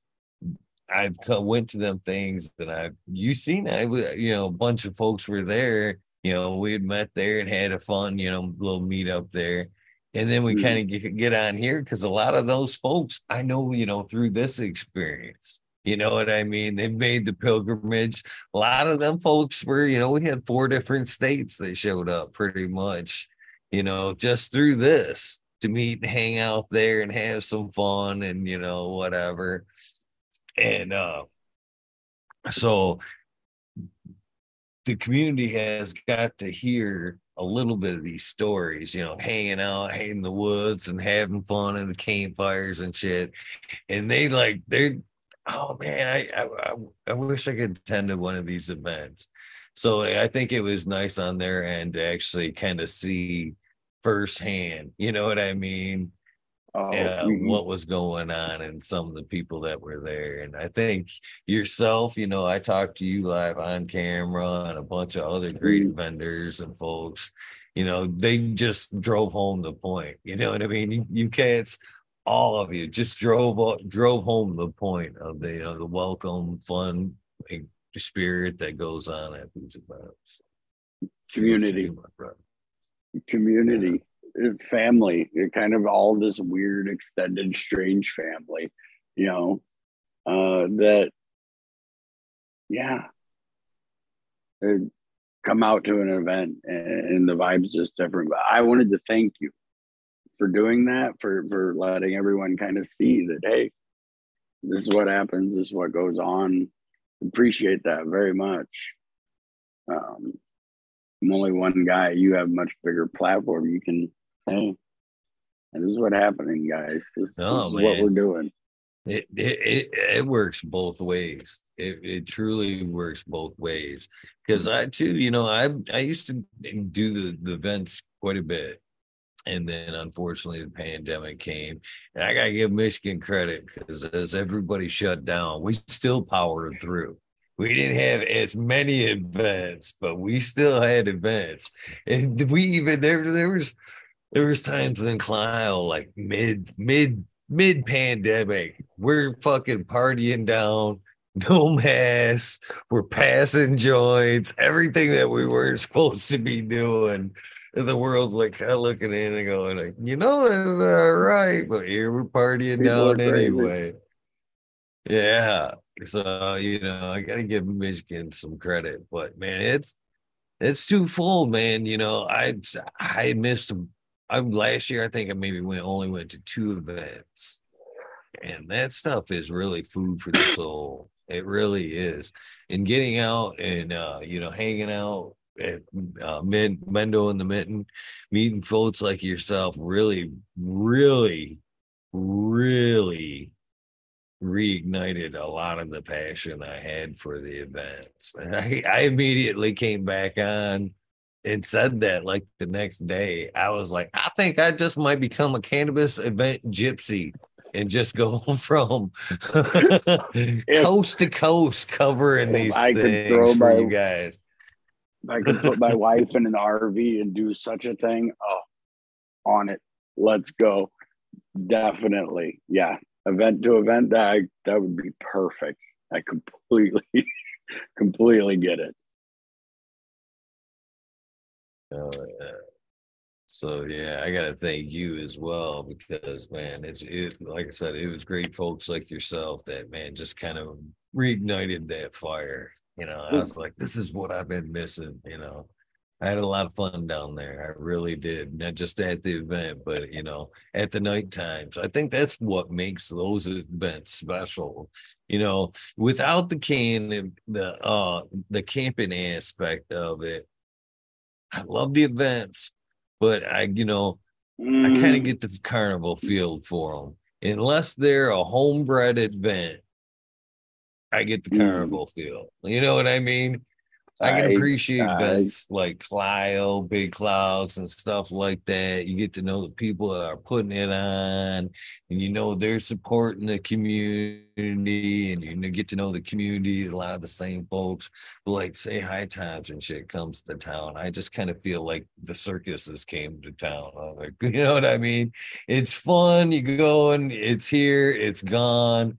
I've come, went to them things that I've you seen. I you know a bunch of folks were there. You know we had met there and had a fun you know little meet up there and then we mm-hmm. kind of get, get on here because a lot of those folks I know, you know, through this experience. You know what I mean? They made the pilgrimage. A lot of them folks were, you know, we had four different states that showed up pretty much, you know, just through this to meet and hang out there and have some fun and, you know, whatever. And uh so the community has got to hear a little bit of these stories, you know, hanging out in the woods and having fun in the campfires and shit. And they like they're oh man, I I, I wish I could attend one of these events. So I think it was nice on their end to actually kind of see firsthand, you know what I mean? Uh, mm-hmm. what was going on and some of the people that were there. And I think yourself, you know, I talked to you live on camera and a bunch of other great mm-hmm. vendors and folks. You know, they just drove home the point. You know what I mean? You, you can't. All of you just drove drove home the point of the you know the welcome, fun spirit that goes on at these events. Community, community family, kind of all this weird, extended, strange family, you know, uh, that, yeah, come out to an event and the vibe's just different. But I wanted to thank you for doing that, for for letting everyone kind of see that, hey, this is what happens, this is what goes on. Appreciate that very much. Um, I'm only one guy. You have much bigger platform. You can Hey, this is what happening, guys. This, oh, this is what we're doing. It, it it, it works both ways. It, it truly works both ways. Because I too, you know, I I used to do the, the events quite a bit. And then unfortunately the pandemic came. And I gotta give Michigan credit because as everybody shut down, we still powered through we didn't have as many events, but we still had events. And we even there there was there was times in Clio like mid mid mid pandemic, we're fucking partying down, no mask, we're passing joints, everything that we weren't supposed to be doing. And the world's like kind of looking in and going like, you know, it's all right, but here we're partying People down anyway. Yeah. So, you know, I gotta give Michigan some credit, but man, it's it's too full, man. You know, I I missed I last year I think I maybe went only went to two events, and that stuff is really food for the soul. It really is. And getting out and uh, you know hanging out at uh, Mendo and the Mitten, meeting folks like yourself, really, really, really reignited a lot of the passion I had for the events. And I, I immediately came back on and said that like the next day, I was like, I think I just might become a cannabis event gypsy and just go from coast to coast covering these I things for my, you guys. I could put my wife in an RV and do such a thing. Oh, on it. Let's go. Definitely. Yeah. Event to event, that, that would be perfect. I completely, completely get it. Oh, yeah. So yeah, I gotta thank you as well because man, it's it like I said, it was great folks like yourself that man just kind of reignited that fire. You know, I was like, this is what I've been missing. You know, I had a lot of fun down there. I really did, not just at the event, but you know, at the night times. I think that's what makes those events special. You know, without the can, the uh, the camping aspect of it, I love the events, but I, you know, mm. I kind of get the carnival feel for them. Unless they're a homebred event, I get the mm. carnival feel. You know what I mean? I can appreciate I- like Clio, Big Clouds, and stuff like that. You get to know the people that are putting it on, and you know they're supporting the community, and you get to know the community. A lot of the same folks, but like say high times and shit comes to town. I just kind of feel like the circuses came to town. I'm Like, you know what I mean? It's fun. You go and it's here, it's gone.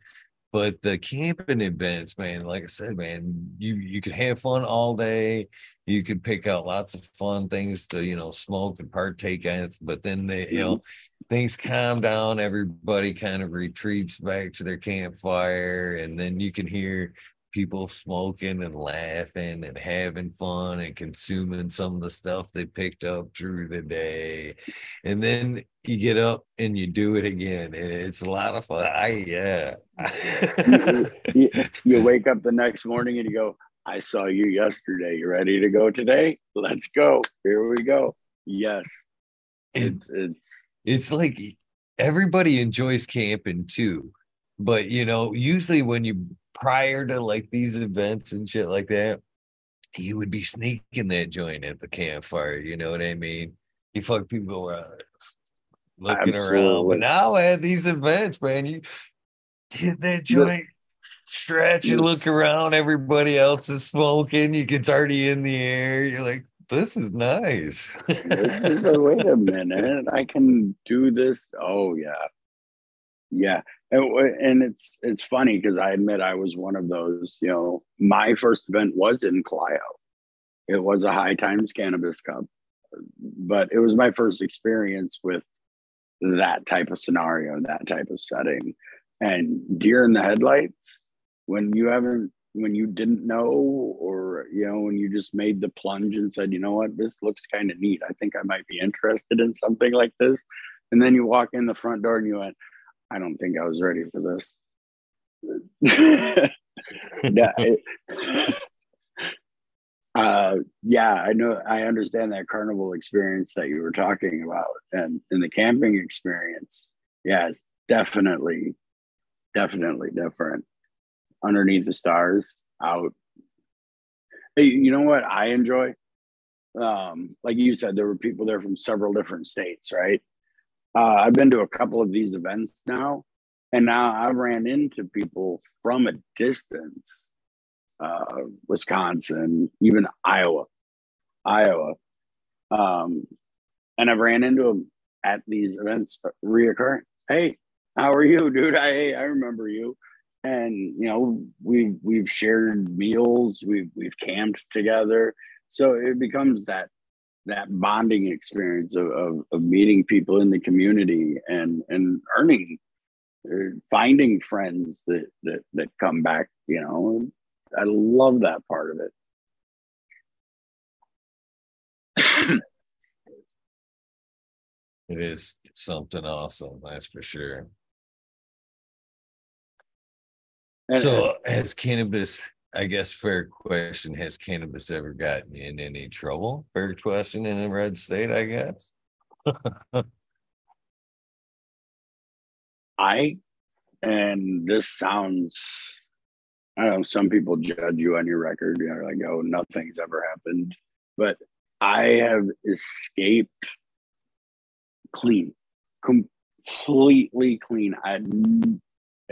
But the camping events, man, like I said, man, you you could have fun all day. You could pick out lots of fun things to, you know, smoke and partake in. But then they, you mm-hmm. know, things calm down. Everybody kind of retreats back to their campfire, and then you can hear people smoking and laughing and having fun and consuming some of the stuff they picked up through the day. And then you get up and you do it again, and it's a lot of fun. I yeah. you, you wake up the next morning and you go, I saw you yesterday. You ready to go today? Let's go. Here we go. Yes. It's it's it's like everybody enjoys camping too but you know usually when you prior to like these events and shit like that you would be sneaking that joint at the campfire you know what i mean you fuck people around looking around but now at these events man you hit that joint stretch and look around everybody else is smoking you it's already in the air you're like this is nice this is a- wait a minute. I can do this. Oh yeah. Yeah. And, and it's it's funny because I admit I was one of those, you know, my first event was in Clio. It was a high times cannabis cup, but it was my first experience with that type of scenario, that type of setting. And deer in the headlights, when you haven't when you didn't know or you know when you just made the plunge and said you know what this looks kind of neat i think i might be interested in something like this and then you walk in the front door and you went i don't think i was ready for this. Yeah it- uh yeah i know i understand that carnival experience that you were talking about and in the camping experience. Yeah it's definitely definitely different. Underneath the stars out. Hey you know what i enjoy? Um like you said there were people there from several different states right uh, i've been to a couple of these events now and now i ran into people from a distance uh wisconsin even iowa iowa. Um and i've ran into them at these events reoccurring. Hey how are you dude? I i remember you. And you know we've we've shared meals we've we've camped together. So it becomes that that bonding experience of, of, of meeting people in the community and and earning or finding friends that that that come back you know i love that part of it It is something awesome, that's for sure. And- So has cannabis, I guess fair question, has cannabis ever gotten you in any trouble? Fair question in a red state, I guess. I, and this sounds, I don't know, some people judge you on your record. You know, like, oh, nothing's ever happened. But I have escaped clean, completely clean. I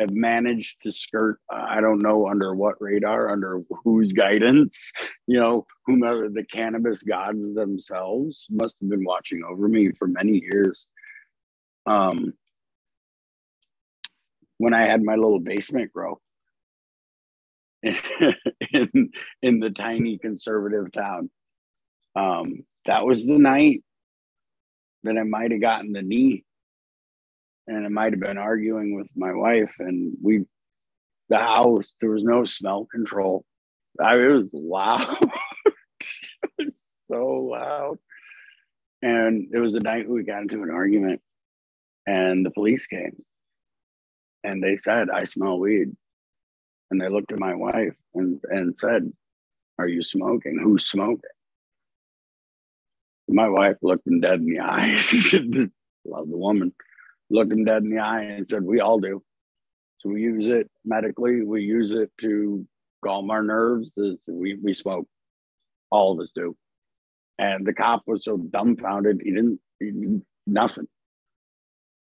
have managed to skirt, I don't know under what radar, under whose guidance, you know, whomever the cannabis gods themselves must have been watching over me for many years. Um, when I had my little basement grow in in the tiny conservative town. Um, that was the night that I might have gotten the knee, and I might have been arguing with my wife, and we the house there was no smell control. I it was loud. it was so loud. And it was the night we got into an argument, and the police came and they said, I smell weed. And they looked at my wife and, and said, Are you smoking? Who's smoking? My wife looked him dead in the eye. Love the woman. Looked him dead in the eye and said, We all do. So we use it medically. We use it to calm our nerves. We, we smoke. All of us do. And the cop was so dumbfounded, he didn't, he did nothing.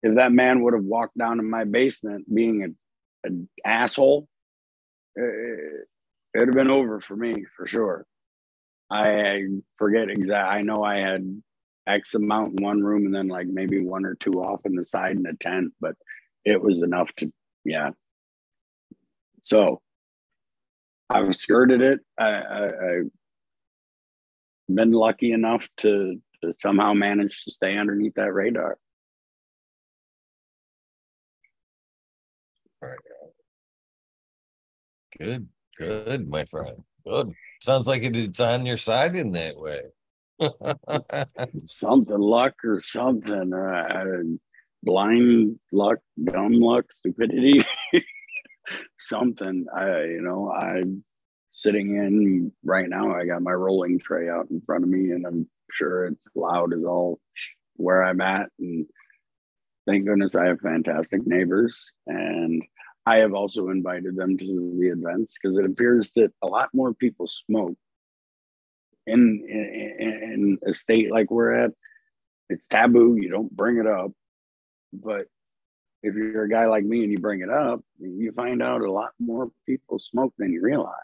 If that man would have walked down in my basement being an asshole, it, it'd have been over for me for sure. I forget exact. I know I had X amount in one room and then like maybe one or two off in the side in the tent, but it was enough to, yeah. So I've skirted it. I, I, I've been lucky enough to, to somehow manage to stay underneath that radar. Good, good, my friend. Good. Sounds like it's on your side in that way. something luck or something. Uh, blind luck, dumb luck, stupidity. something. I, you know, I'm sitting in right now. I got my rolling tray out in front of me, and I'm sure it's loud as all where I'm at. And thank goodness I have fantastic neighbors. And I have also invited them to the events because it appears that a lot more people smoke in, in, in a state like we're at. It's taboo. You don't bring it up. But if you're a guy like me and you bring it up, you find out a lot more people smoke than you realize.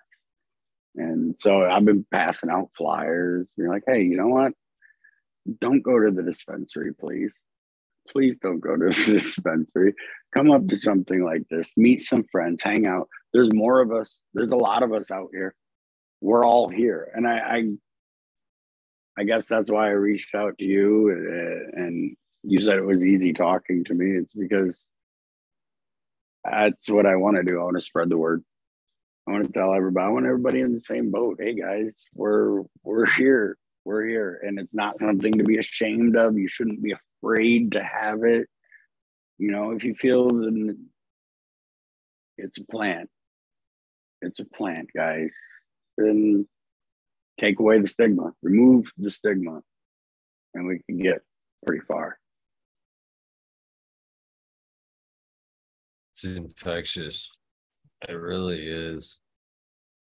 And so I've been passing out flyers. You're like, hey, you know what? Don't go to the dispensary, please please don't go to the dispensary. Come up to something like this, meet some friends, hang out. There's more of us. There's a lot of us out here. We're all here, and I, I, I guess that's why I reached out to you, uh, and you said it was easy talking to me. It's because that's what I want to do. I want to spread the word. I want to tell everybody. I want everybody in the same boat. Hey guys, we're we're here. We're here, and it's not something to be ashamed of. You shouldn't be afraid to have it. You know, if you feel that it's a plant, it's a plant, guys. Then take away the stigma, remove the stigma, and we can get pretty far. It's infectious. It really is.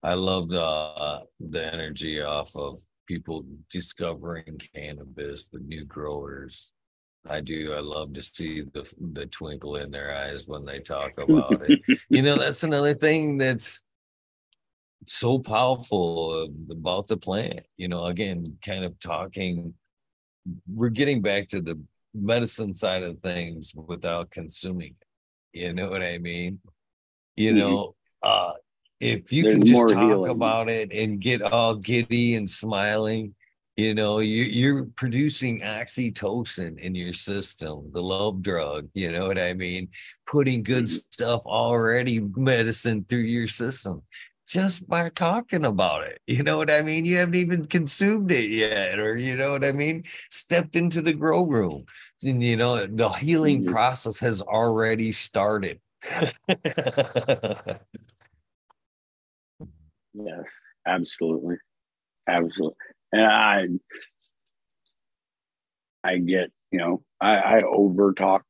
I love the uh, the energy off of people discovering cannabis, the new growers, I do. I love to see the the twinkle in their eyes when they talk about it. you know, that's another thing that's so powerful about the plant. You know, again, kind of talking. We're getting back to the medicine side of things without consuming it. You know what I mean? You mm-hmm. know, uh, if you There's can just talk healing. about it and get all giddy and smiling, you know you, you're producing oxytocin in your system the love drug you know what i mean putting good mm-hmm. stuff already medicine through your system just by talking about it you know what i mean you haven't even consumed it yet or you know what i mean stepped into the grow room and you know the healing mm-hmm. process has already started yes absolutely absolutely and I I get you know I, I over talk.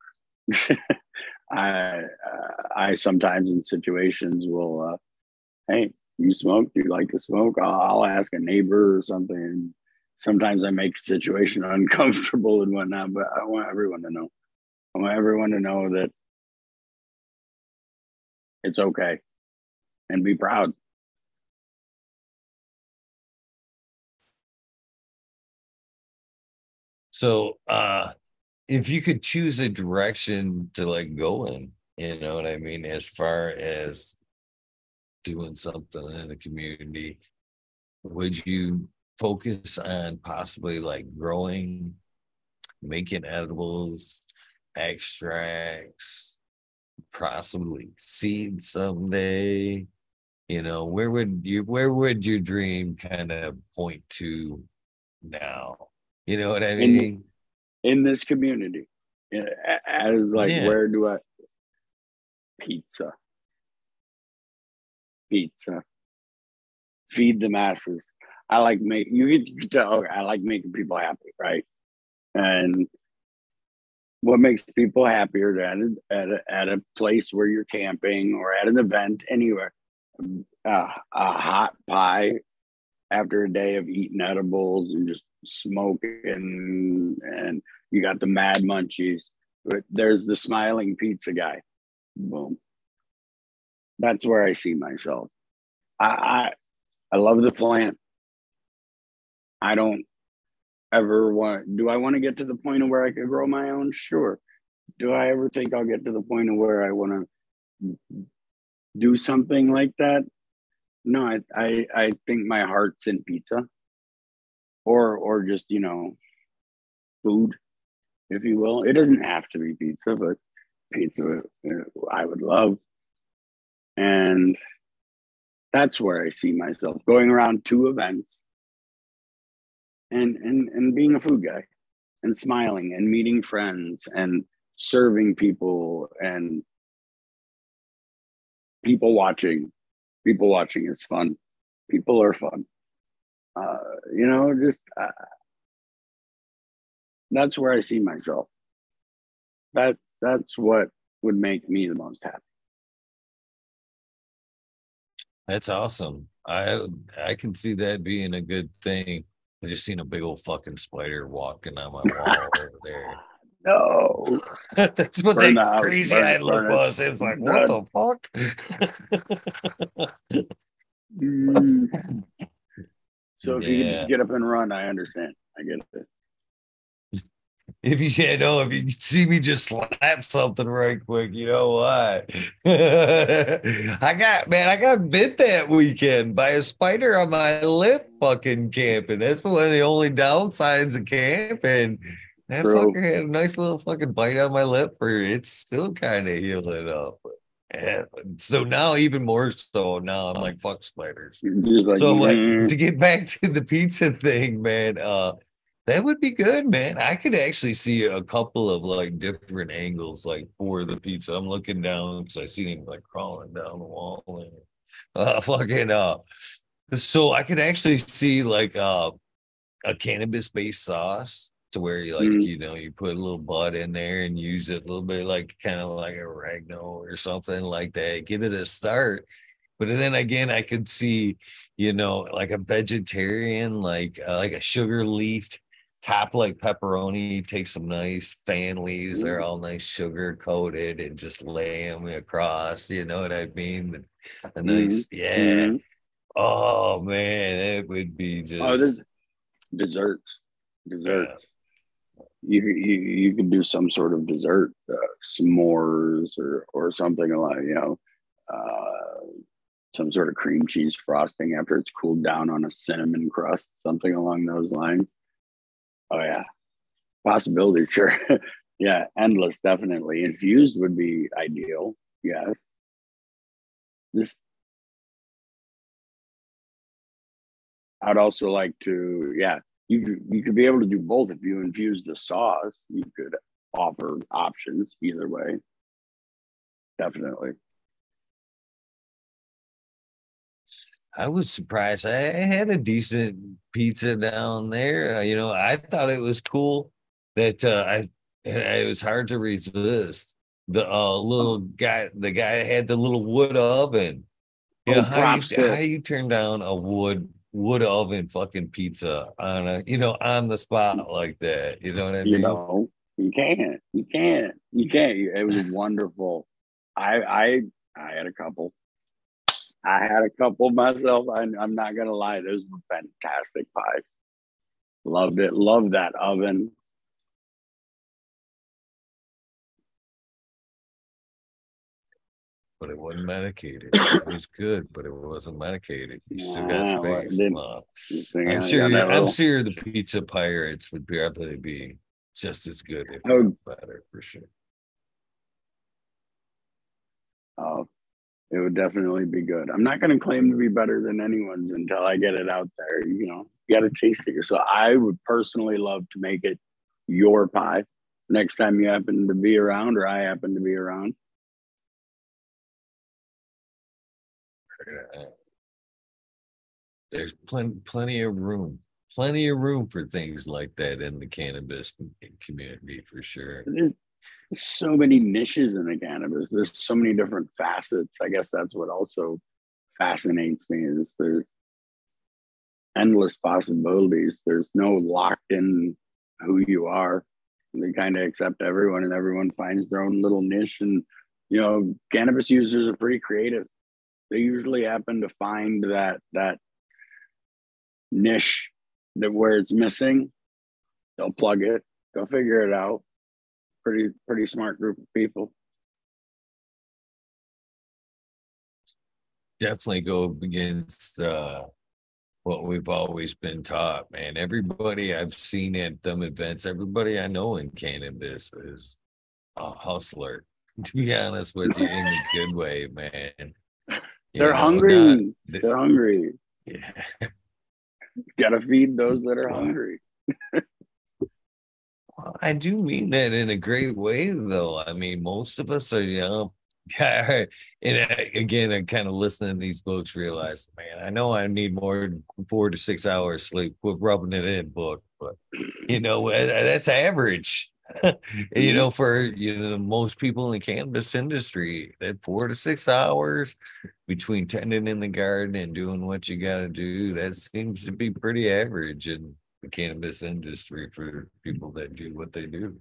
I uh, I sometimes in situations will uh, hey you smoke do you like to smoke I'll, ask a neighbor or something. Sometimes I make a situation uncomfortable and whatnot, but I want everyone to know. I want everyone to know that it's okay and be proud. So uh if you could choose a direction to like go in, you know what I mean, as far as doing something in the community, would you focus on possibly like growing, making edibles, extracts, possibly seeds someday? You know, where would you where would your dream kind of point to now? You know what I mean? In, in this community, as like, yeah. where do I? Pizza. Pizza. Feed the masses. I like make you get tell I like making people happy, right? And what makes people happier at a, at a, at a place where you're camping or at an event anywhere? Uh, a hot pie after a day of eating edibles and just smoking, and you got the mad munchies. There's the smiling pizza guy. Boom. That's where I see myself. I I, I love the plant. I don't ever want. Do I want to get to the point of where I could grow my own? Sure. Do I ever think I'll get to the point of where I want to do something like that? No, I, I I think my heart's in pizza, or or just you know, food, if you will. It doesn't have to be pizza, but pizza uh, I would love, and that's where I see myself going around two events, and and and being a food guy, and smiling and meeting friends and serving people and people watching people watching is fun. People are fun. Uh, you know, just uh, that's where I see myself. That that's what would make me the most happy. That's awesome. I I can see that being a good thing. I just seen a big old fucking spider walking on my wall over there. No, that's what Burn the that crazy burn look burn was. It was like, what the fuck? Mm. So if you could Yeah. just get up and run, I understand. I get it. If you yeah, know, if you see me just slap something right quick, you know why? I got man, I got bit that weekend by a spider on my lip fucking camping. That's one of the only downsides of camping. That True. fucker had a nice little fucking bite on my lip for it's still kind of healing up. Yeah, so now even more so now I'm like fuck spiders. Like, So like mm, to get back to the pizza thing, man, uh that would be good, man. I could actually see a couple of like different angles, like for the pizza. I'm looking down because I seen him like crawling down the wall and uh fucking uh so I could actually see like uh a cannabis based sauce to where you like Mm. you know you put a little bud in there and use it a little bit like kind of like a oregano or something like that. Give it a start. But then again, I could see, you know, like a vegetarian, like uh, like a sugar leafed top like pepperoni. Take some nice fan leaves, they're all nice sugar coated, and just lay them across. You know what I mean? The, a nice, yeah. mhm. Oh man, it would be just. Oh, desserts. Desserts. You, you you could do some sort of dessert, uh, s'mores or or something like you know, uh, some sort of cream cheese frosting after it's cooled down on a cinnamon crust, something along those lines. Oh yeah, possibilities sure. yeah, endless. Definitely infused would be ideal. Yes. This I'd also like to, yeah, you you could be able to do both if you infuse the sauce. You could offer options either way. Definitely. I was surprised. I had a decent pizza down there. Uh, you know, I thought it was cool that uh, I it was hard to resist. The uh, little guy, the guy had the little wood oven. You Oh, know how you, how you turn down a wood wood oven fucking pizza on a you know on the spot like that. You know what I You mean? know, you can't, you can't, you can't. It was wonderful. I, I, I had a couple. I had a couple myself. I, I'm not gonna lie; those were fantastic pies. Loved it. Loved that oven. But it wasn't medicated. It was good, but it wasn't medicated. You still got well, space. didn't- Wow. You think I I'm sure. I'm sure the pizza pirates would probably be just as good, if Oh. not better, for sure. Uh, it would definitely be good. I'm not going to claim to be better than anyone's until I get it out there. You know, you got to taste it yourself. I would personally love to make it your pie next time you happen to be around or I happen to be around. There's plenty, plenty of room, plenty of room for things like that in the cannabis community, for sure. So many niches in the cannabis. There's so many different facets. I guess that's what also fascinates me is there's endless possibilities. There's no locked in who you are. They kind of accept everyone, and everyone finds their own little niche. And you know, cannabis users are pretty creative. They usually happen to find that that niche that where it's missing. They'll plug it. They'll figure it out. Pretty pretty smart group of people. Definitely go against uh what we've always been taught, man. Everybody I've seen at them events, everybody I know in cannabis is a hustler. To be honest with you, in a good way, man. You They're know, hungry. Not, They're hungry. Yeah. Gotta feed those that are hungry. I do mean that in a great way, though. I mean, most of us are young yeah, and again, I'm kind of listening to these folks realize, man, I know I need more than four to six hours sleep. Quit rubbing it in, book, but you know that's average. you mm-hmm. know, for you know most people in the cannabis industry, that four to six hours between tending in the garden and doing what you got to do, that seems to be pretty average in the cannabis industry for people that do what they do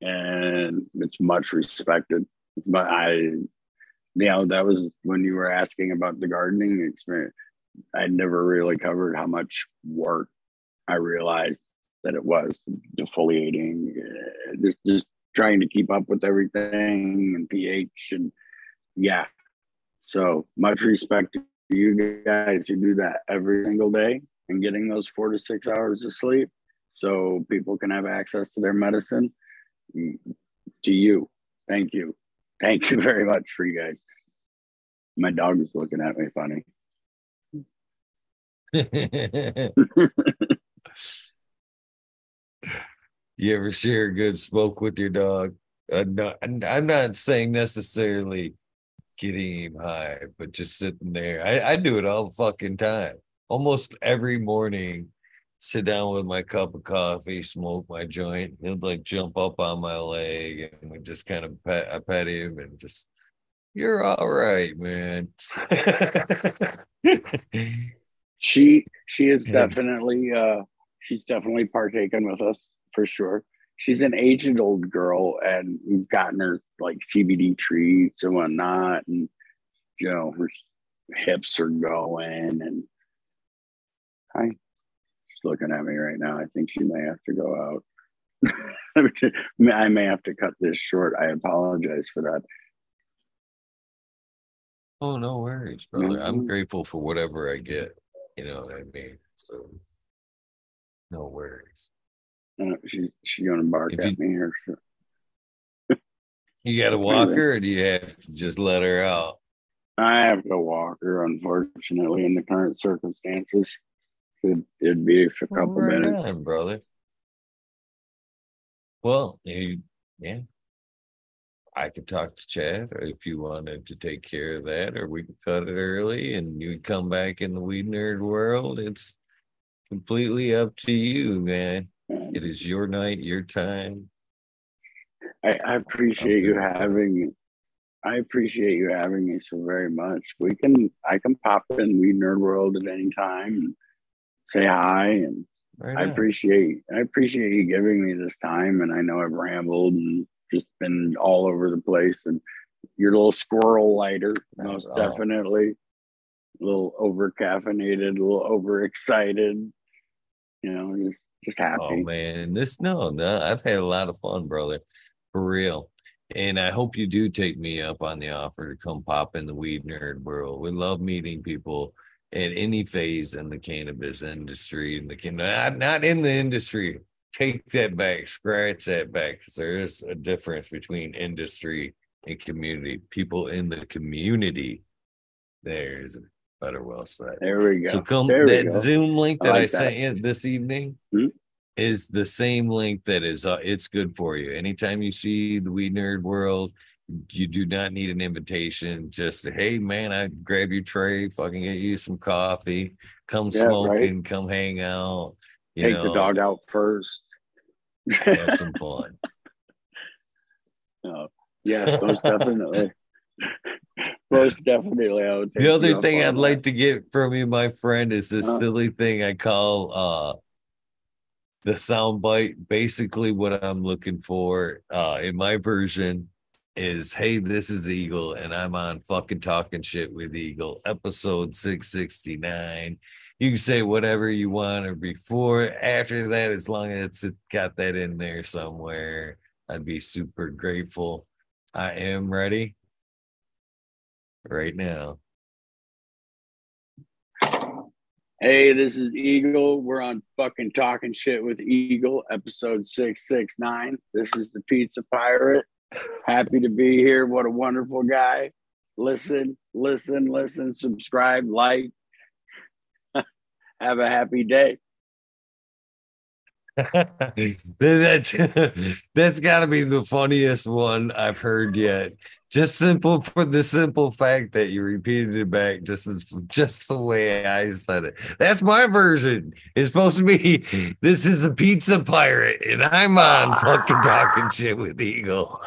and it's much respected. But I, you know, that was when you were asking about the gardening experience. I'd never really covered how much work I realized that it was defoliating, uh, just just trying to keep up with everything and pH and yeah. So much respect to you guys who do that every single day and getting those four to six hours of sleep so people can have access to their medicine to you. Thank you. Thank you very much for you guys. My dog is looking at me funny. you ever share a good smoke with your dog? Uh, no, I'm not saying necessarily getting him high, but just sitting there. I, I do it all the fucking time. Almost every morning, sit down with my cup of coffee, smoke my joint. He'll like jump up on my leg and we just kind of pet, I pet him and just, you're all right, man. she she is definitely uh she's definitely partaken with us for sure. She's an aged old girl and we've gotten her like CBD treats and whatnot and you know her hips are going and hi She's looking at me right now. I think she may have to go out. I may have to cut this short. I apologize for that. Oh, no worries, brother. Mm-hmm. I'm grateful for whatever I get. You know what I mean? So, no worries. Uh, she's she gonna bark if at you, me or sure. you got to walk her, or do you have to just let her out? I have to walk her, unfortunately, in the current circumstances. It'd, it'd be for a couple right minutes, on, brother. Well, you, yeah, I could talk to Chad if you wanted to take care of that, or we could cut it early and you'd come back in the weed nerd world. It's completely up to you, man. It is your night, your time. I, I appreciate you having I appreciate you having me so very much. We can I can pop in Weed Nerd World at any time say hi and I appreciate I appreciate you giving me this time and I know I've rambled and just been all over the place and your little squirrel lighter most definitely. A little over caffeinated a little overexcited you know just just oh, happy. oh man. This no no I've had a lot of fun brother. For real. And I hope you do take me up on the offer to come pop in the weed nerd world. We love meeting people at any phase in the cannabis industry and the not, not in the industry. Take that back scratch that back because there is a difference between industry and community. People in the community there's a better well said there we go. So come that zoom link that i, like I sent you this evening hmm? is the same link that is uh, it's good for you. Anytime you see the weed nerd world you do not need an invitation. Just hey man, I grab your tray, fucking get you some coffee, come yeah, smoking, right? come hang out. You Take know, the dog out first. have some fun. Oh, yes, most definitely. Most definitely. I would The other thing I'd that. like to get from you, my friend, is this Uh. silly thing I call uh the sound bite. Basically, what I'm looking for uh in my version is hey, this is Eagle, and I'm on fucking talking shit with Eagle, episode 669. You can say whatever you want or before, after that, as long as it's got that in there somewhere, I'd be super grateful. I am ready right now. Hey, this is Eagle. We're on fucking talking shit with Eagle, episode 669. This is the Pizza Pirate. Happy to be here. What a wonderful guy. Listen, listen, listen, subscribe, like. Have a happy day. that, that's got to be the funniest one I've heard yet. Just simple for the simple fact that you repeated it back just as just the way I said it. That's my version. It's supposed to be this is a pizza pirate, and I'm on ah. fucking talking shit with Eagle.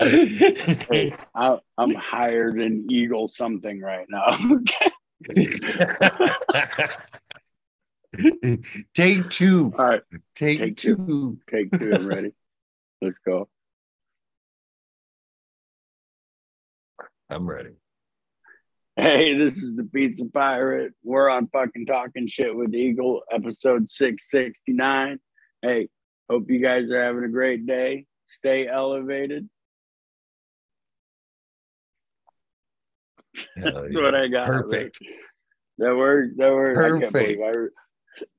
Hey, I, I'm higher than Eagle something right now. Take two. All right, Take, Take two. two. take two. I'm ready. Let's go. I'm ready. Hey, this is the Pizza Pirate. We're on fucking talking shit with Eagle, episode 669. Hey, hope you guys are having a great day. Stay elevated. That's yeah. what I got. Perfect. That word, that word. I can't Perfect. I re-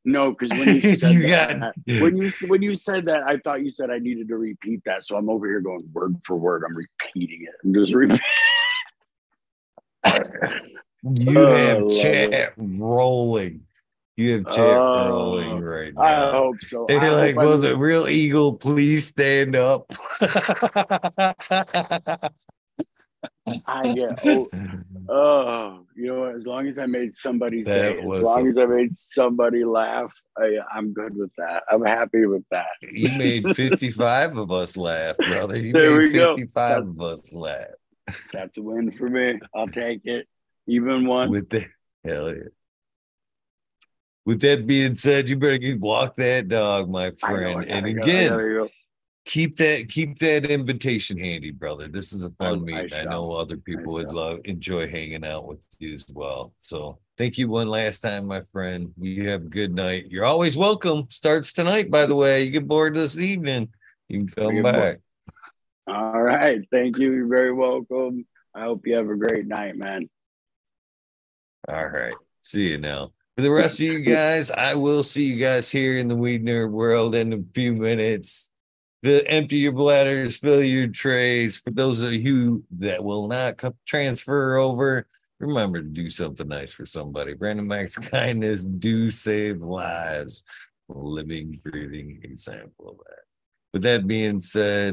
no, because when you said You that, got- when you when you said that, I thought you said I needed to repeat that. So I'm over here going word for word. I'm repeating it. I'm just repeating. You Oh, have chat rolling. You have chat Oh, rolling right now. I hope so. And I you're like, I'm- the real eagle please stand up? I get oh, oh, you know? As long as I made somebody's That day, as long a- as I made somebody laugh, I, I'm good with that. I'm happy with that. you made 55 of us laugh, brother. You There made we go. 55 of us laugh. That's a win for me. I'll take it. Even one. With the hell yeah. With that being said, you better get, walk that dog, my I I friend. and again, go. keep that keep that invitation handy, brother. This is a oh, fun I meeting. I, shall. know other people would shall. love enjoy hanging out with you as well. So thank you one last time, my friend. You have a good night. You're always welcome. Starts tonight, by the way. You get bored this evening. You can come back. bored. All right. Thank you. You're very welcome. I hope you have a great night, man. All right. See you now. For the rest of you guys, I will see you guys here in the Weed Nerd world in a few minutes. Empty your bladders, fill your trays. For those of you that will not co- transfer over, remember to do something nice for somebody. Brandon Max kindness do save lives. Living, breathing example of that. With that being said,